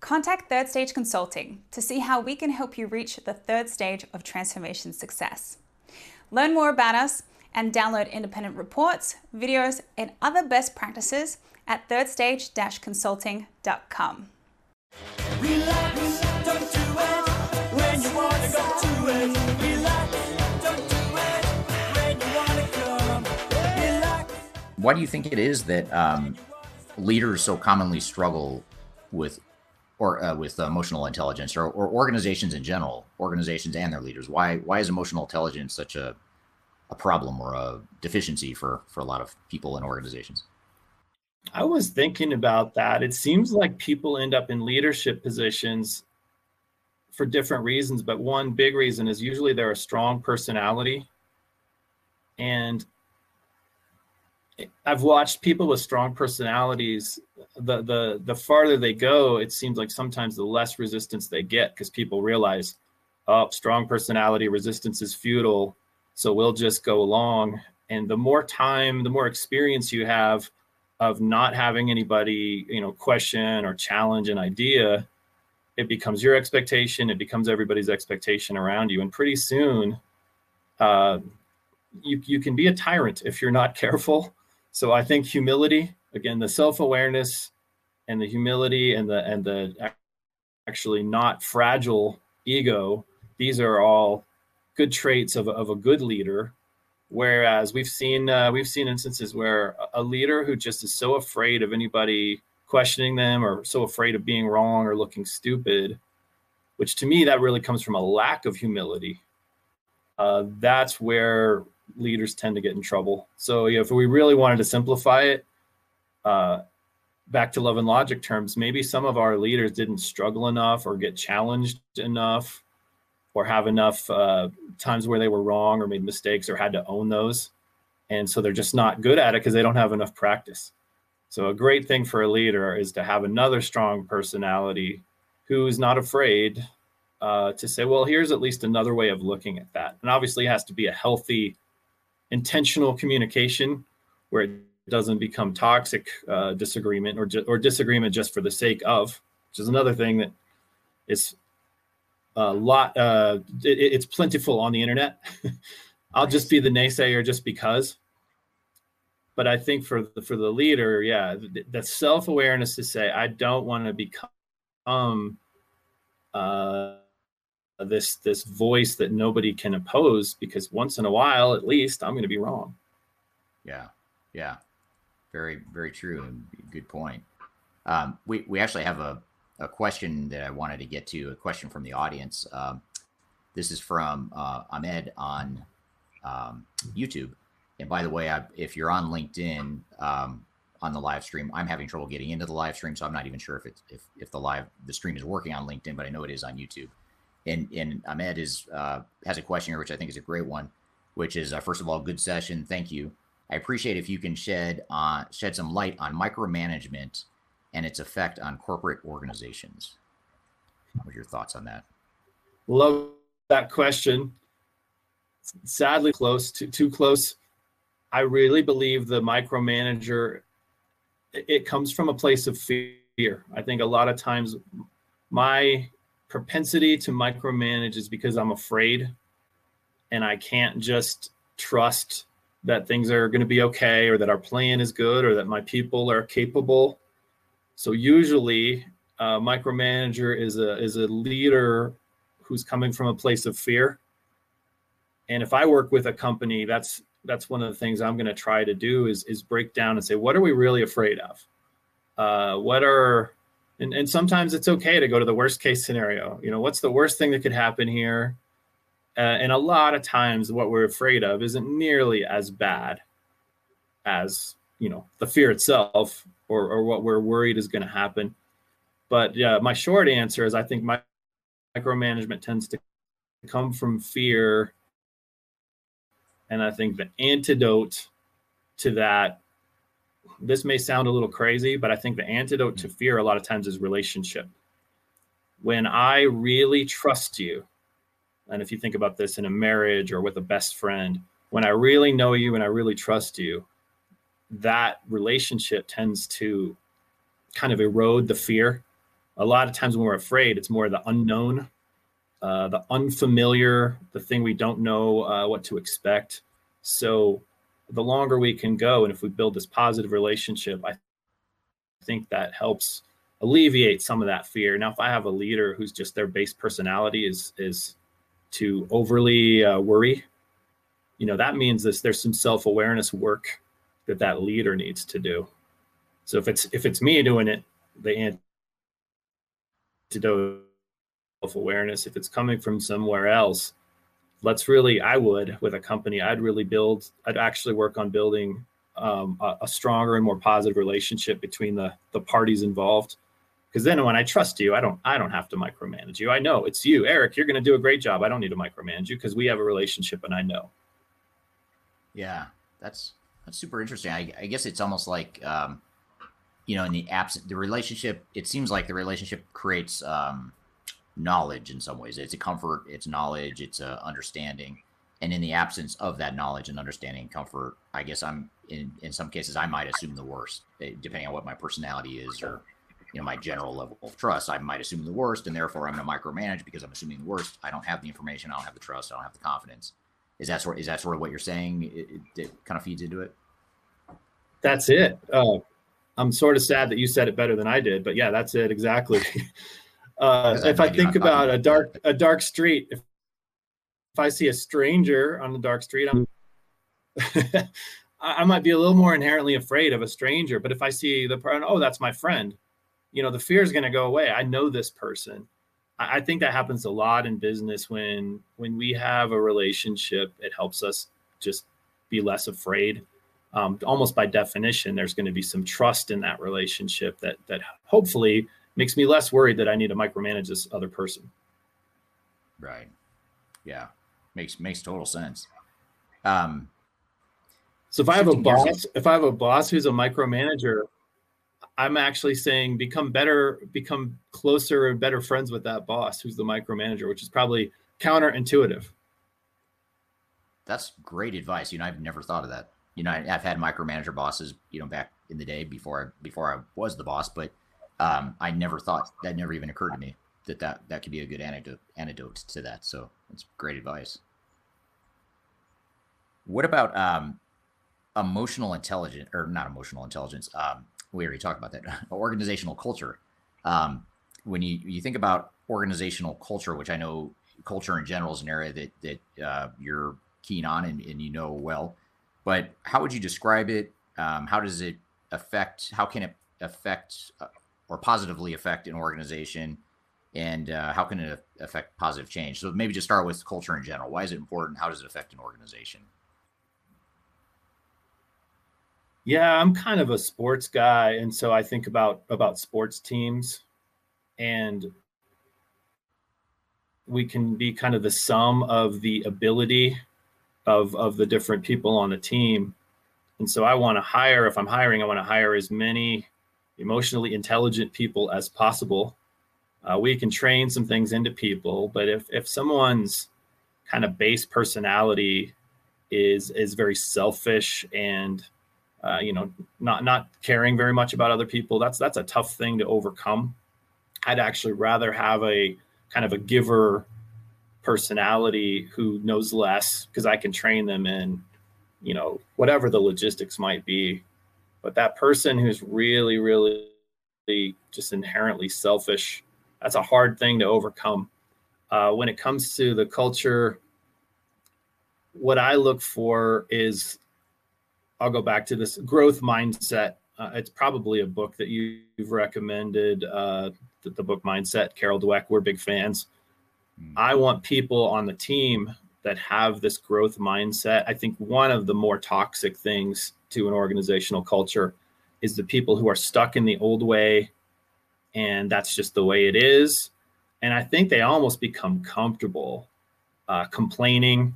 Contact Third Stage Consulting to see how we can help you reach the third stage of transformation success. Learn more about us and download independent reports, videos, and other best practices at thirdstage-consulting.com. Why do you think it is that um, leaders so commonly struggle with or uh, with emotional intelligence or, or organizations in general, organizations and their leaders? Why why is emotional intelligence such a a problem or a deficiency for for a lot of people and organizations? I was thinking about that. It seems like people end up in leadership positions for different reasons, but one big reason is usually they're a strong personality. And I've watched people with strong personalities. The the the farther they go, it seems like sometimes the less resistance they get because people realize, oh, strong personality resistance is futile, so we'll just go along. And the more time, the more experience you have of not having anybody, you know, question or challenge an idea, it becomes your expectation. It becomes everybody's expectation around you, and pretty soon, uh, you you can be a tyrant if you're not [laughs] careful so I think humility, again, the self-awareness and the humility and the and the actually not fragile ego, these are all good traits of, of a good leader. Whereas we've seen uh, we've seen instances where a leader who just is so afraid of anybody questioning them or so afraid of being wrong or looking stupid, which to me, that really comes from a lack of humility. Uh, that's where leaders tend to get in trouble. So, yeah, if we really wanted to simplify it, uh, back to love and logic terms, maybe some of our leaders didn't struggle enough or get challenged enough or have enough uh, times where they were wrong or made mistakes or had to own those. And so they're just not good at it because they don't have enough practice. So, a great thing for a leader is to have another strong personality who's not afraid uh, to say, well, here's at least another way of looking at that. And obviously, it has to be a healthy, intentional communication where it doesn't become toxic uh, disagreement or, ju- or disagreement just for the sake of, which is another thing that is a lot, uh, it, it's plentiful on the internet. [laughs] I'll just be the naysayer just because. But I think for the, for the leader, yeah, that self awareness to say, I don't want to become uh, this this voice that nobody can oppose because once in a while, at least, I'm going to be wrong. Yeah, yeah, very very true and good point. Um, we we actually have a a question that I wanted to get to, a question from the audience. Um, this is from uh, Ahmed on um, YouTube. And by the way, I, if you're on LinkedIn um, on the live stream, I'm having trouble getting into the live stream, so I'm not even sure if it's if if the live the stream is working on LinkedIn, but I know it is on YouTube. And and Ahmed is uh, has a question here, which I think is a great one, which is uh, first of all, good session, thank you. I appreciate if you can shed uh, shed some light on micromanagement and its effect on corporate organizations. What are your thoughts on that? Love that question. Sadly, close to too close. I really believe the micromanager. It comes from a place of fear. I think a lot of times my propensity to micromanage is because I'm afraid and I can't just trust that things are going to be okay or that our plan is good or that my people are capable so usually, a micromanager is a is a leader who's coming from a place of fear. And if I work with a company, that's that's one of the things I'm going to try to do is is break down and say, what are we really afraid of? Uh, what are and, and sometimes it's okay to go to the worst case scenario. You know, what's the worst thing that could happen here? Uh, and a lot of times, what we're afraid of isn't nearly as bad as you know the fear itself or, or what we're worried is going to happen. But yeah, my short answer is I think my micromanagement tends to come from fear. And I think the antidote to that, this may sound a little crazy, but I think the antidote to fear a lot of times is relationship. When I really trust you, and if you think about this in a marriage or with a best friend, when I really know you and I really trust you, that relationship tends to kind of erode the fear. A lot of times when we're afraid, it's more the unknown, uh, the unfamiliar, the thing we don't know uh, what to expect. So the longer we can go, and if we build this positive relationship, I think that helps alleviate some of that fear. Now, if I have a leader who's just their base personality is is to overly uh, worry, you know, that means this. There's some self awareness work that that leader needs to do. So if it's if it's me doing it, the antidote self awareness. If it's coming from somewhere else, let's really. I would with a company. I'd really build. I'd actually work on building um, a, a stronger and more positive relationship between the the parties involved. Because then when I trust you, I don't I don't have to micromanage you. I know it's you, Eric. You're going to do a great job. I don't need to micromanage you because we have a relationship and I know. Yeah, that's that's super interesting. I, I guess it's almost like, um, you know, in the absence, the relationship, it seems like the relationship creates um, knowledge in some ways. It's a comfort, it's knowledge, it's a understanding. And in the absence of that knowledge and understanding and comfort, I guess I'm in, in some cases, I might assume the worst, eh, depending on what my personality is or, you know, my general level of trust. I might assume the worst, and therefore I'm going to micromanage because I'm assuming the worst. I don't have the information, I don't have the trust, I don't have the confidence. Is that sort? Is that sort of what you're saying? It, it, it kind of feeds into it. That's it. Uh, I'm sort of sad that you said it better than I did, but yeah, that's it exactly. [laughs] uh, if I think about a dark a dark street, if, if I see a stranger on the dark street, I'm [laughs] I, I might be a little more inherently afraid of a stranger. But if I see the person, oh, that's my friend, you know, the fear is going to go away. I know this person. I, I think that happens a lot in business when when we have a relationship. It helps us just be less afraid. Um, almost by definition, there's going to be some trust in that relationship that that hopefully makes me less worried that I need to micromanage this other person. Right. Yeah. Makes makes total sense. Um, so if I have a boss, if I have a boss who's a micromanager, I'm actually saying become better, become closer and better friends with that boss who's the micromanager, which is probably counterintuitive. That's great advice. You know, I've never thought of that. You know, I, have had micromanager bosses, you know, back in the day before I before I was the boss, but um, I never thought that never even occurred to me that that that could be a good anecdote antidote to that. So that's great advice. What about um, emotional intelligence or not emotional intelligence? Um, we already talked about that. [laughs] organizational culture. Um, when you you think about organizational culture, which I know culture in general is an area that that uh, you're keen on and, and you know well, but how would you describe it? Um, how does it affect? How can it affect uh, or positively affect an organization? And uh, how can it affect positive change? So maybe just start with culture in general. Why is it important? How does it affect an organization? Yeah, I'm kind of a sports guy, and so I think about about sports teams, and we can be kind of the sum of the ability of of the different people on the team. And so I want to hire, if I'm hiring, I want to hire as many emotionally intelligent people as possible. Uh, we can train some things into people, but if if someone's kind of base personality is is very selfish and uh, you know, not not caring very much about other people. That's that's a tough thing to overcome. I'd actually rather have a kind of a giver personality who knows less because I can train them in, you know, whatever the logistics might be. But that person who's really, really just inherently selfish, that's a hard thing to overcome. Uh, when it comes to the culture, what I look for is I'll go back to this growth mindset. Uh, it's probably a book that you've recommended, uh, the, the, book Mindset, Carol Dweck. We're big fans. Mm. I want people on the team that have this growth mindset. I think one of the more toxic things to an organizational culture is the people who are stuck in the old way and that's just the way it is. And I think they almost become comfortable uh, complaining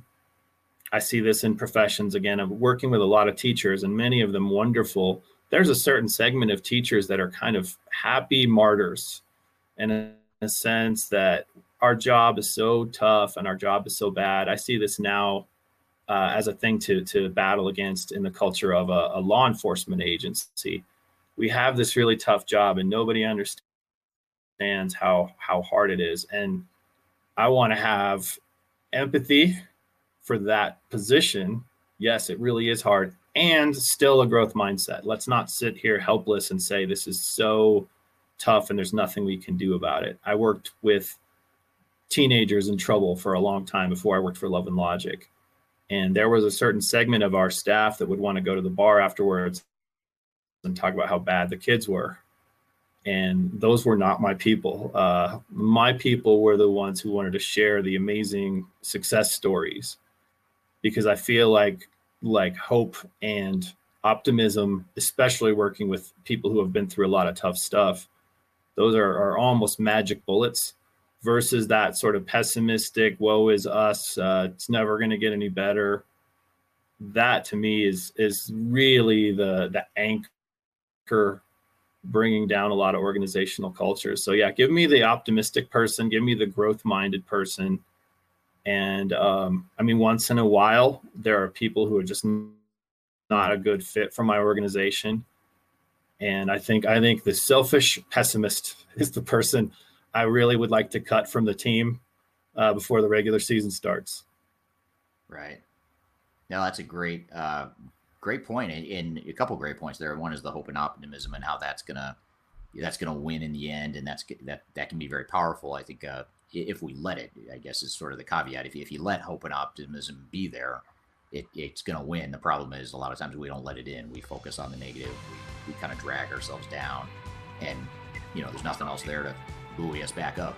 I see this in professions again. I'm working with a lot of teachers, and many of them wonderful. There's a certain segment of teachers that are kind of happy martyrs, in a sense that our job is so tough and our job is so bad. I see this now uh, as a thing to to battle against in the culture of a, a law enforcement agency. We have this really tough job, and nobody understands how how hard it is. And I want to have empathy for that position, yes, it really is hard and still a growth mindset. Let's not sit here helpless and say this is so tough and there's nothing we can do about it. I worked with teenagers in trouble for a long time before I worked for Love and Logic. And there was a certain segment of our staff that would want to go to the bar afterwards and talk about how bad the kids were. And those were not my people. Uh, my people were the ones who wanted to share the amazing success stories because I feel like like hope and optimism, especially working with people who have been through a lot of tough stuff, those are, are almost magic bullets versus that sort of pessimistic, woe is us, uh, it's never going to get any better. That to me is is really the the anchor bringing down a lot of organizational cultures. So yeah, give me the optimistic person, give me the growth minded person, and um, I mean, once in a while, there are people who are just not a good fit for my organization. And I think I think the selfish pessimist [laughs] is the person I really would like to cut from the team uh, before the regular season starts. Right. Now that's a great, uh, great point, and a couple great points there. One is the hope and optimism, and how that's gonna that's gonna win in the end, and that's that that can be very powerful. I think uh, if we let it, I guess is sort of the caveat. If you, if you let hope and optimism be there, it, it's going to win. The problem is a lot of times we don't let it in. We focus on the negative. We, we kind of drag ourselves down, and you know, there's nothing else there to buoy us back up.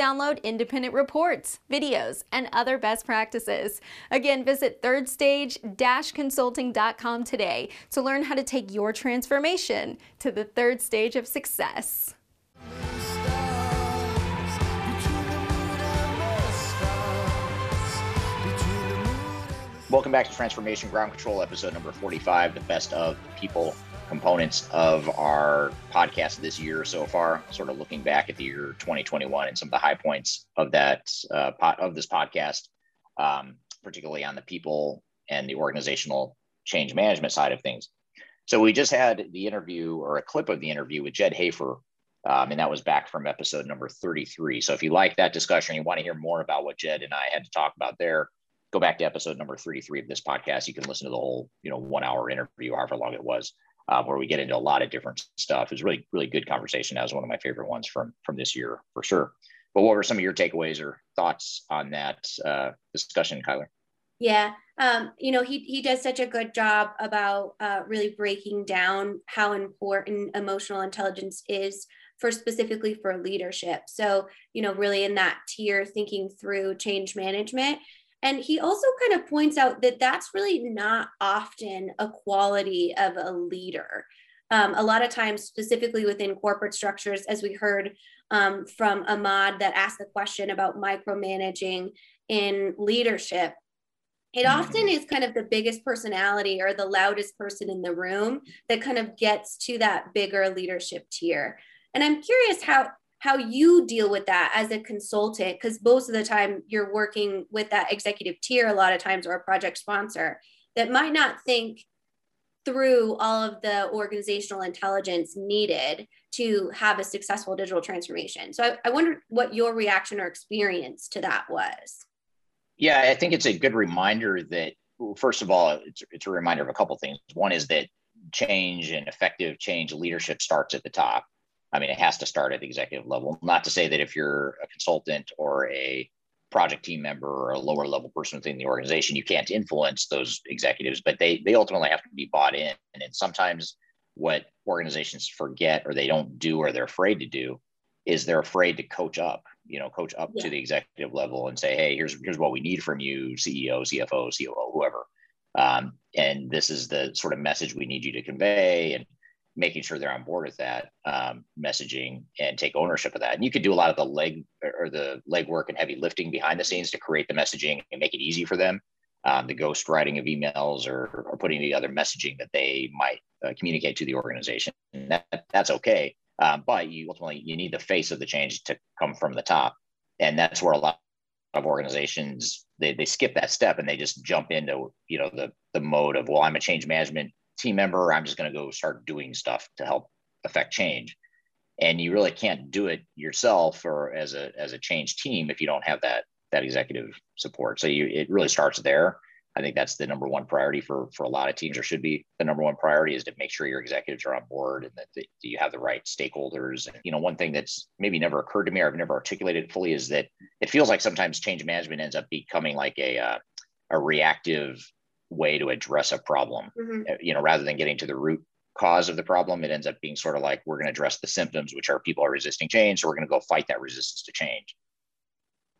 download independent reports, videos, and other best practices. Again, visit thirdstage-consulting.com today to learn how to take your transformation to the third stage of success. Welcome back to Transformation Ground Control, episode number 45, the best of people components of our podcast this year so far, sort of looking back at the year 2021 and some of the high points of that uh, pot, of this podcast, um, particularly on the people and the organizational change management side of things. So we just had the interview or a clip of the interview with Jed Hafer, um, and that was back from episode number 33. So if you like that discussion, you want to hear more about what Jed and I had to talk about there, go back to episode number 33 of this podcast. You can listen to the whole, you know, one hour interview, however long it was uh, where we get into a lot of different stuff. It was really, really good conversation. That was one of my favorite ones from from this year for sure. But what were some of your takeaways or thoughts on that uh, discussion, Kyler? Yeah, um, you know, he he does such a good job about uh, really breaking down how important emotional intelligence is for specifically for leadership. So, you know, really in that tier, thinking through change management and he also kind of points out that that's really not often a quality of a leader. Um, a lot of times, specifically within corporate structures, as we heard um, from Ahmad that asked the question about micromanaging in leadership, it mm-hmm. often is kind of the biggest personality or the loudest person in the room that kind of gets to that bigger leadership tier. And I'm curious how how you deal with that as a consultant because most of the time you're working with that executive tier a lot of times or a project sponsor that might not think through all of the organizational intelligence needed to have a successful digital transformation. So i, I wonder what your reaction or experience to that was. Yeah i think it's a good reminder that first of all it's, it's a reminder of a couple things. One is that change and effective change leadership starts at the top I mean, it has to start at the executive level. Not to say that if you're a consultant or a project team member or a lower level person within the organization, you can't influence those executives, but they they ultimately have to be bought in. And sometimes what organizations forget or they don't do or they're afraid to do is they're afraid to coach up, you know, coach up yeah. to the executive level and say, hey, here's here's what we need from you, CEO, CFO, COO, whoever. Um, and this is the sort of message we need you to convey. And making sure they're on board with that um, messaging and take ownership of that. And you could do a lot of the leg or the legwork and heavy lifting behind the scenes to create the messaging and make it easy for them. Um, the ghost writing of emails or, or putting together messaging that they might uh, communicate to the organization. And That, that's okay. Um, but you ultimately you need the face of the change to come from the top. And that's where a lot of organizations they, they skip that step and they just jump into you know the the mode of well i'm a change management team member. I'm just going to go start doing stuff to help affect change. And you really can't do it yourself or as a as a change team if you don't have that that executive support. So you it really starts there. I think that's the number one priority for for a lot of teams, or should be the number one priority, is to make sure your executives are on board and that, that you have the right stakeholders. And you know, one thing that's maybe never occurred to me, or I've never articulated fully, is that it feels like sometimes change management ends up becoming like a uh, a reactive way to address a problem. Mm-hmm. Uh, you know, rather than getting to the root cause of the problem, it ends up being sort of like we're going to address the symptoms, which are people are resisting change, so we're going to go fight that resistance to change.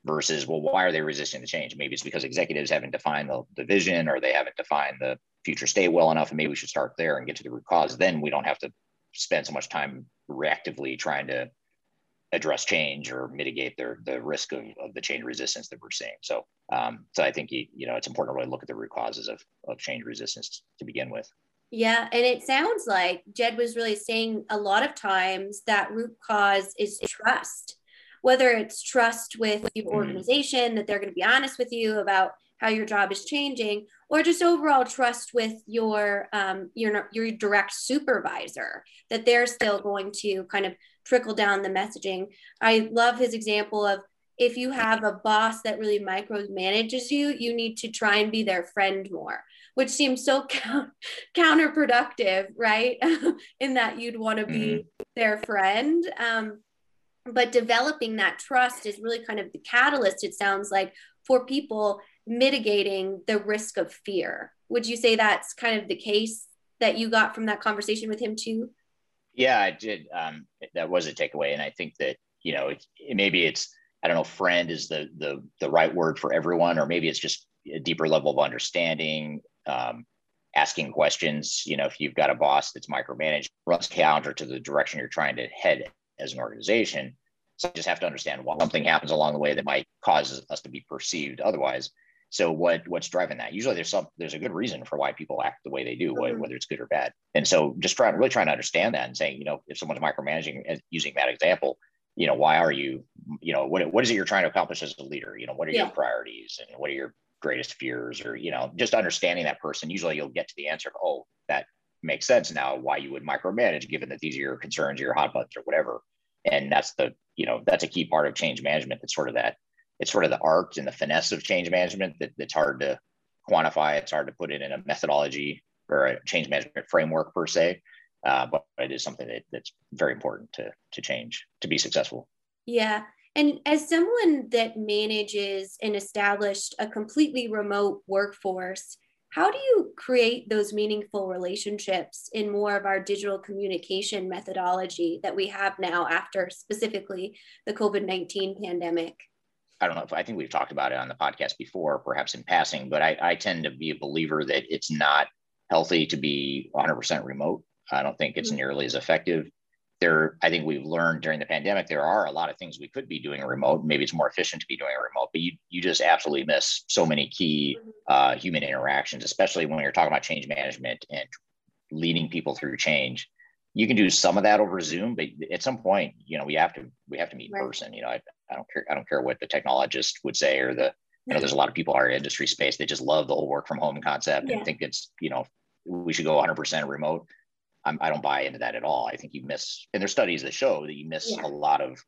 Versus, well, why are they resisting the change? Maybe it's because executives haven't defined the, the vision or they haven't defined the future state well enough, and maybe we should start there and get to the root cause. Then we don't have to spend so much time reactively trying to address change or mitigate the, the risk of, of the change resistance that we're seeing. So, um, so I think you, you know it's important to really look at the root causes of, of change resistance to begin with. Yeah, and it sounds like Jed was really saying a lot of times that root cause is trust, whether it's trust with your mm-hmm. organization that they're going to be honest with you about how your job is changing, or just overall trust with your um, your your direct supervisor that they're still going to kind of trickle down the messaging. I love his example of if you have a boss that really micromanages you, you need to try and be their friend more, which seems so [laughs] counterproductive, right? [laughs] In that you'd want to be mm-hmm. their friend. Um, but developing that trust is really kind of the catalyst, it sounds like, for people mitigating the risk of fear. Would you say that's kind of the case that you got from that conversation with him too? Yeah, I did. Um, that was a takeaway, and I think that you know it, maybe it's I don't know, friend is the the the right word for everyone, or maybe it's just a deeper level of understanding, um, asking questions. You know, if you've got a boss that's micromanaged, runs counter to the direction you're trying to head as an organization. So you just have to understand why something happens along the way that might cause us to be perceived otherwise. So what what's driving that? Usually there's some there's a good reason for why people act the way they do, mm-hmm. whether it's good or bad. And so just trying really trying to understand that and saying, you know, if someone's micromanaging using that example, you know, why are you, you know, what what is it you're trying to accomplish as a leader? You know, what are yeah. your priorities and what are your greatest fears? Or, you know, just understanding that person, usually you'll get to the answer of, oh, that makes sense now why you would micromanage given that these are your concerns, or your hot buttons or whatever. And that's the, you know, that's a key part of change management. That's sort of that it's sort of the art and the finesse of change management that, that's hard to quantify. It's hard to put it in a methodology or a change management framework per se, uh, but it is something that, that's very important to to change to be successful. Yeah, and as someone that manages and established a completely remote workforce, how do you create those meaningful relationships in more of our digital communication methodology that we have now after specifically the COVID 19 pandemic? I don't know if I think we've talked about it on the podcast before, perhaps in passing, but I, I tend to be a believer that it's not healthy to be 100% remote. I don't think it's mm-hmm. nearly as effective. There, I think we've learned during the pandemic there are a lot of things we could be doing remote. Maybe it's more efficient to be doing it remote, but you you just absolutely miss so many key mm-hmm. uh, human interactions, especially when you're talking about change management and leading people through change you can do some of that over Zoom, but at some point, you know, we have to we have to meet in person. You know, I, I don't care I don't care what the technologist would say or the you know, there's a lot of people in our industry space that just love the whole work from home concept yeah. and think it's you know we should go 100% remote. I'm, I do not buy into that at all. I think you miss, and there's studies that show that you miss yeah. a lot of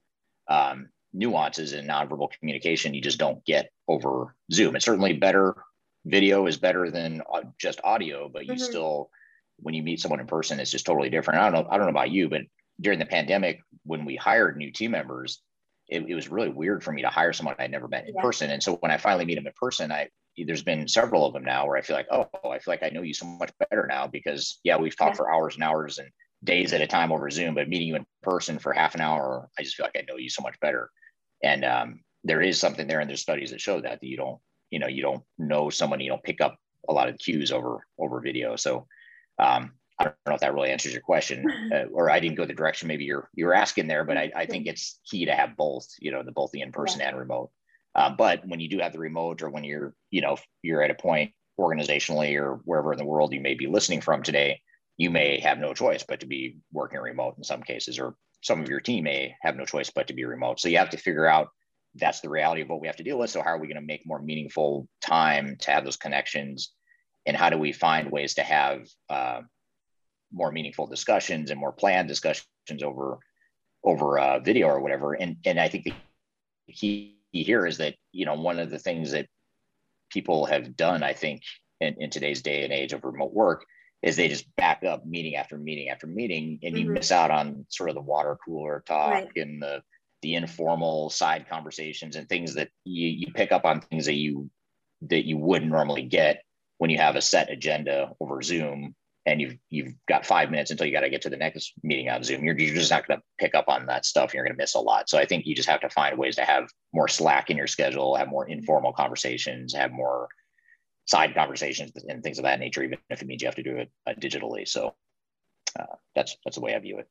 um, nuances in nonverbal communication. You just don't get over Zoom. It's certainly better. Video is better than uh, just audio, but you mm-hmm. still when you meet someone in person, it's just totally different. I don't know. I don't know about you, but during the pandemic, when we hired new team members, it, it was really weird for me to hire someone I'd never met in yeah. person. And so when I finally meet him in person, I there's been several of them now where I feel like, oh, I feel like I know you so much better now because yeah, we've talked yeah. for hours and hours and days at a time over Zoom, but meeting you in person for half an hour, I just feel like I know you so much better. And um, there is something there, and there's studies that show that that you don't, you know, you don't know someone, you don't pick up a lot of cues over over video. So um, I don't know if that really answers your question, [laughs] uh, or I didn't go the direction maybe you're you're asking there, but I, I think it's key to have both, you know, the both the in person yeah. and remote. Uh, but when you do have the remote, or when you're, you know, you're at a point organizationally or wherever in the world you may be listening from today, you may have no choice but to be working remote in some cases, or some of your team may have no choice but to be remote. So you have to figure out that's the reality of what we have to deal with. So how are we going to make more meaningful time to have those connections and how do we find ways to have uh, more meaningful discussions and more planned discussions over over uh, video or whatever and and i think the key here is that you know one of the things that people have done i think in, in today's day and age of remote work is they just back up meeting after meeting after meeting and you mm-hmm. miss out on sort of the water cooler talk right. and the the informal side conversations and things that you, you pick up on things that you that you wouldn't normally get when you have a set agenda over Zoom and you've you've got five minutes until you got to get to the next meeting on Zoom, you're, you're just not going to pick up on that stuff. You're going to miss a lot. So I think you just have to find ways to have more slack in your schedule, have more informal conversations, have more side conversations and things of that nature, even if it means you have to do it uh, digitally. So uh, that's that's the way I view it.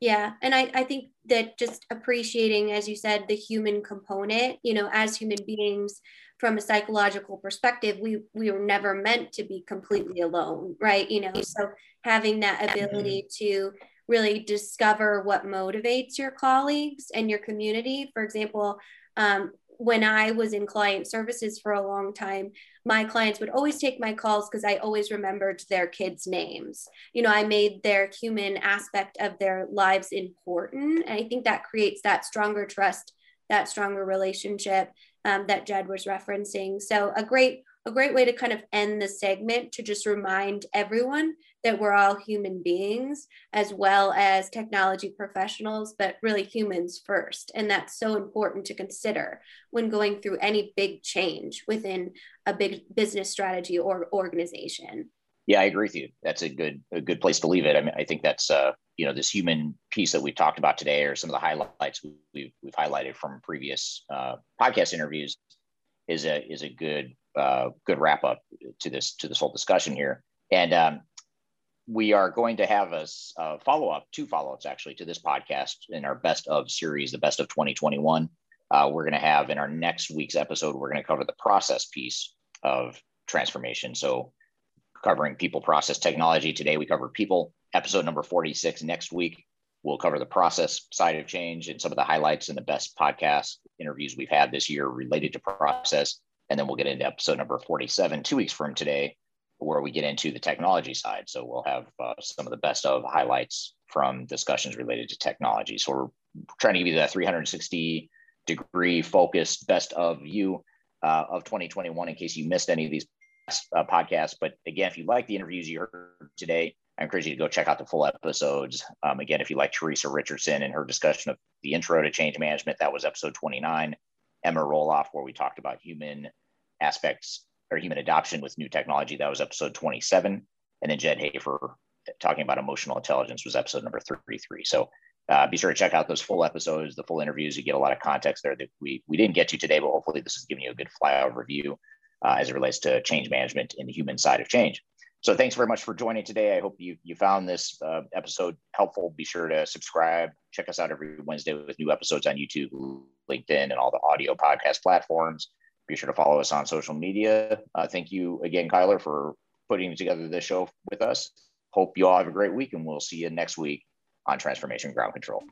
Yeah. And I, I think that just appreciating, as you said, the human component, you know, as human beings from a psychological perspective, we we were never meant to be completely alone, right? You know, so having that ability to really discover what motivates your colleagues and your community. For example, um, when I was in client services for a long time, my clients would always take my calls because I always remembered their kids' names. You know, I made their human aspect of their lives important. And I think that creates that stronger trust, that stronger relationship um, that Jed was referencing. So a great a great way to kind of end the segment to just remind everyone that we're all human beings as well as technology professionals, but really humans first. And that's so important to consider when going through any big change within a big business strategy or organization. Yeah, I agree with you. That's a good a good place to leave it. I mean, I think that's uh, you know this human piece that we've talked about today, or some of the highlights we've we've highlighted from previous uh, podcast interviews, is a is a good uh, good wrap up to this to this whole discussion here. And um, we are going to have a, a follow up, two follow ups actually to this podcast in our best of series, the best of 2021. Uh, we're going to have in our next week's episode, we're going to cover the process piece of transformation. So, covering people, process, technology. Today, we cover people. Episode number 46 next week. We'll cover the process side of change and some of the highlights and the best podcast interviews we've had this year related to process. And then we'll get into episode number 47 two weeks from today, where we get into the technology side. So we'll have uh, some of the best of highlights from discussions related to technology. So we're trying to give you that 360 degree focused best of you uh, of 2021 in case you missed any of these uh, podcasts. But again, if you like the interviews you heard today, I encourage you to go check out the full episodes. Um, again, if you like Teresa Richardson and her discussion of the intro to change management, that was episode 29. Emma Roloff, where we talked about human aspects or human adoption with new technology. That was episode 27. And then Jed Hafer talking about emotional intelligence was episode number 33. So uh, be sure to check out those full episodes, the full interviews. You get a lot of context there that we, we didn't get to today, but hopefully this is giving you a good flyover view uh, as it relates to change management in the human side of change. So thanks very much for joining today. I hope you, you found this uh, episode helpful. Be sure to subscribe. Check us out every Wednesday with new episodes on YouTube, LinkedIn, and all the audio podcast platforms. Be sure to follow us on social media. Uh, thank you again, Kyler, for putting together this show with us. Hope you all have a great week, and we'll see you next week on Transformation Ground Control.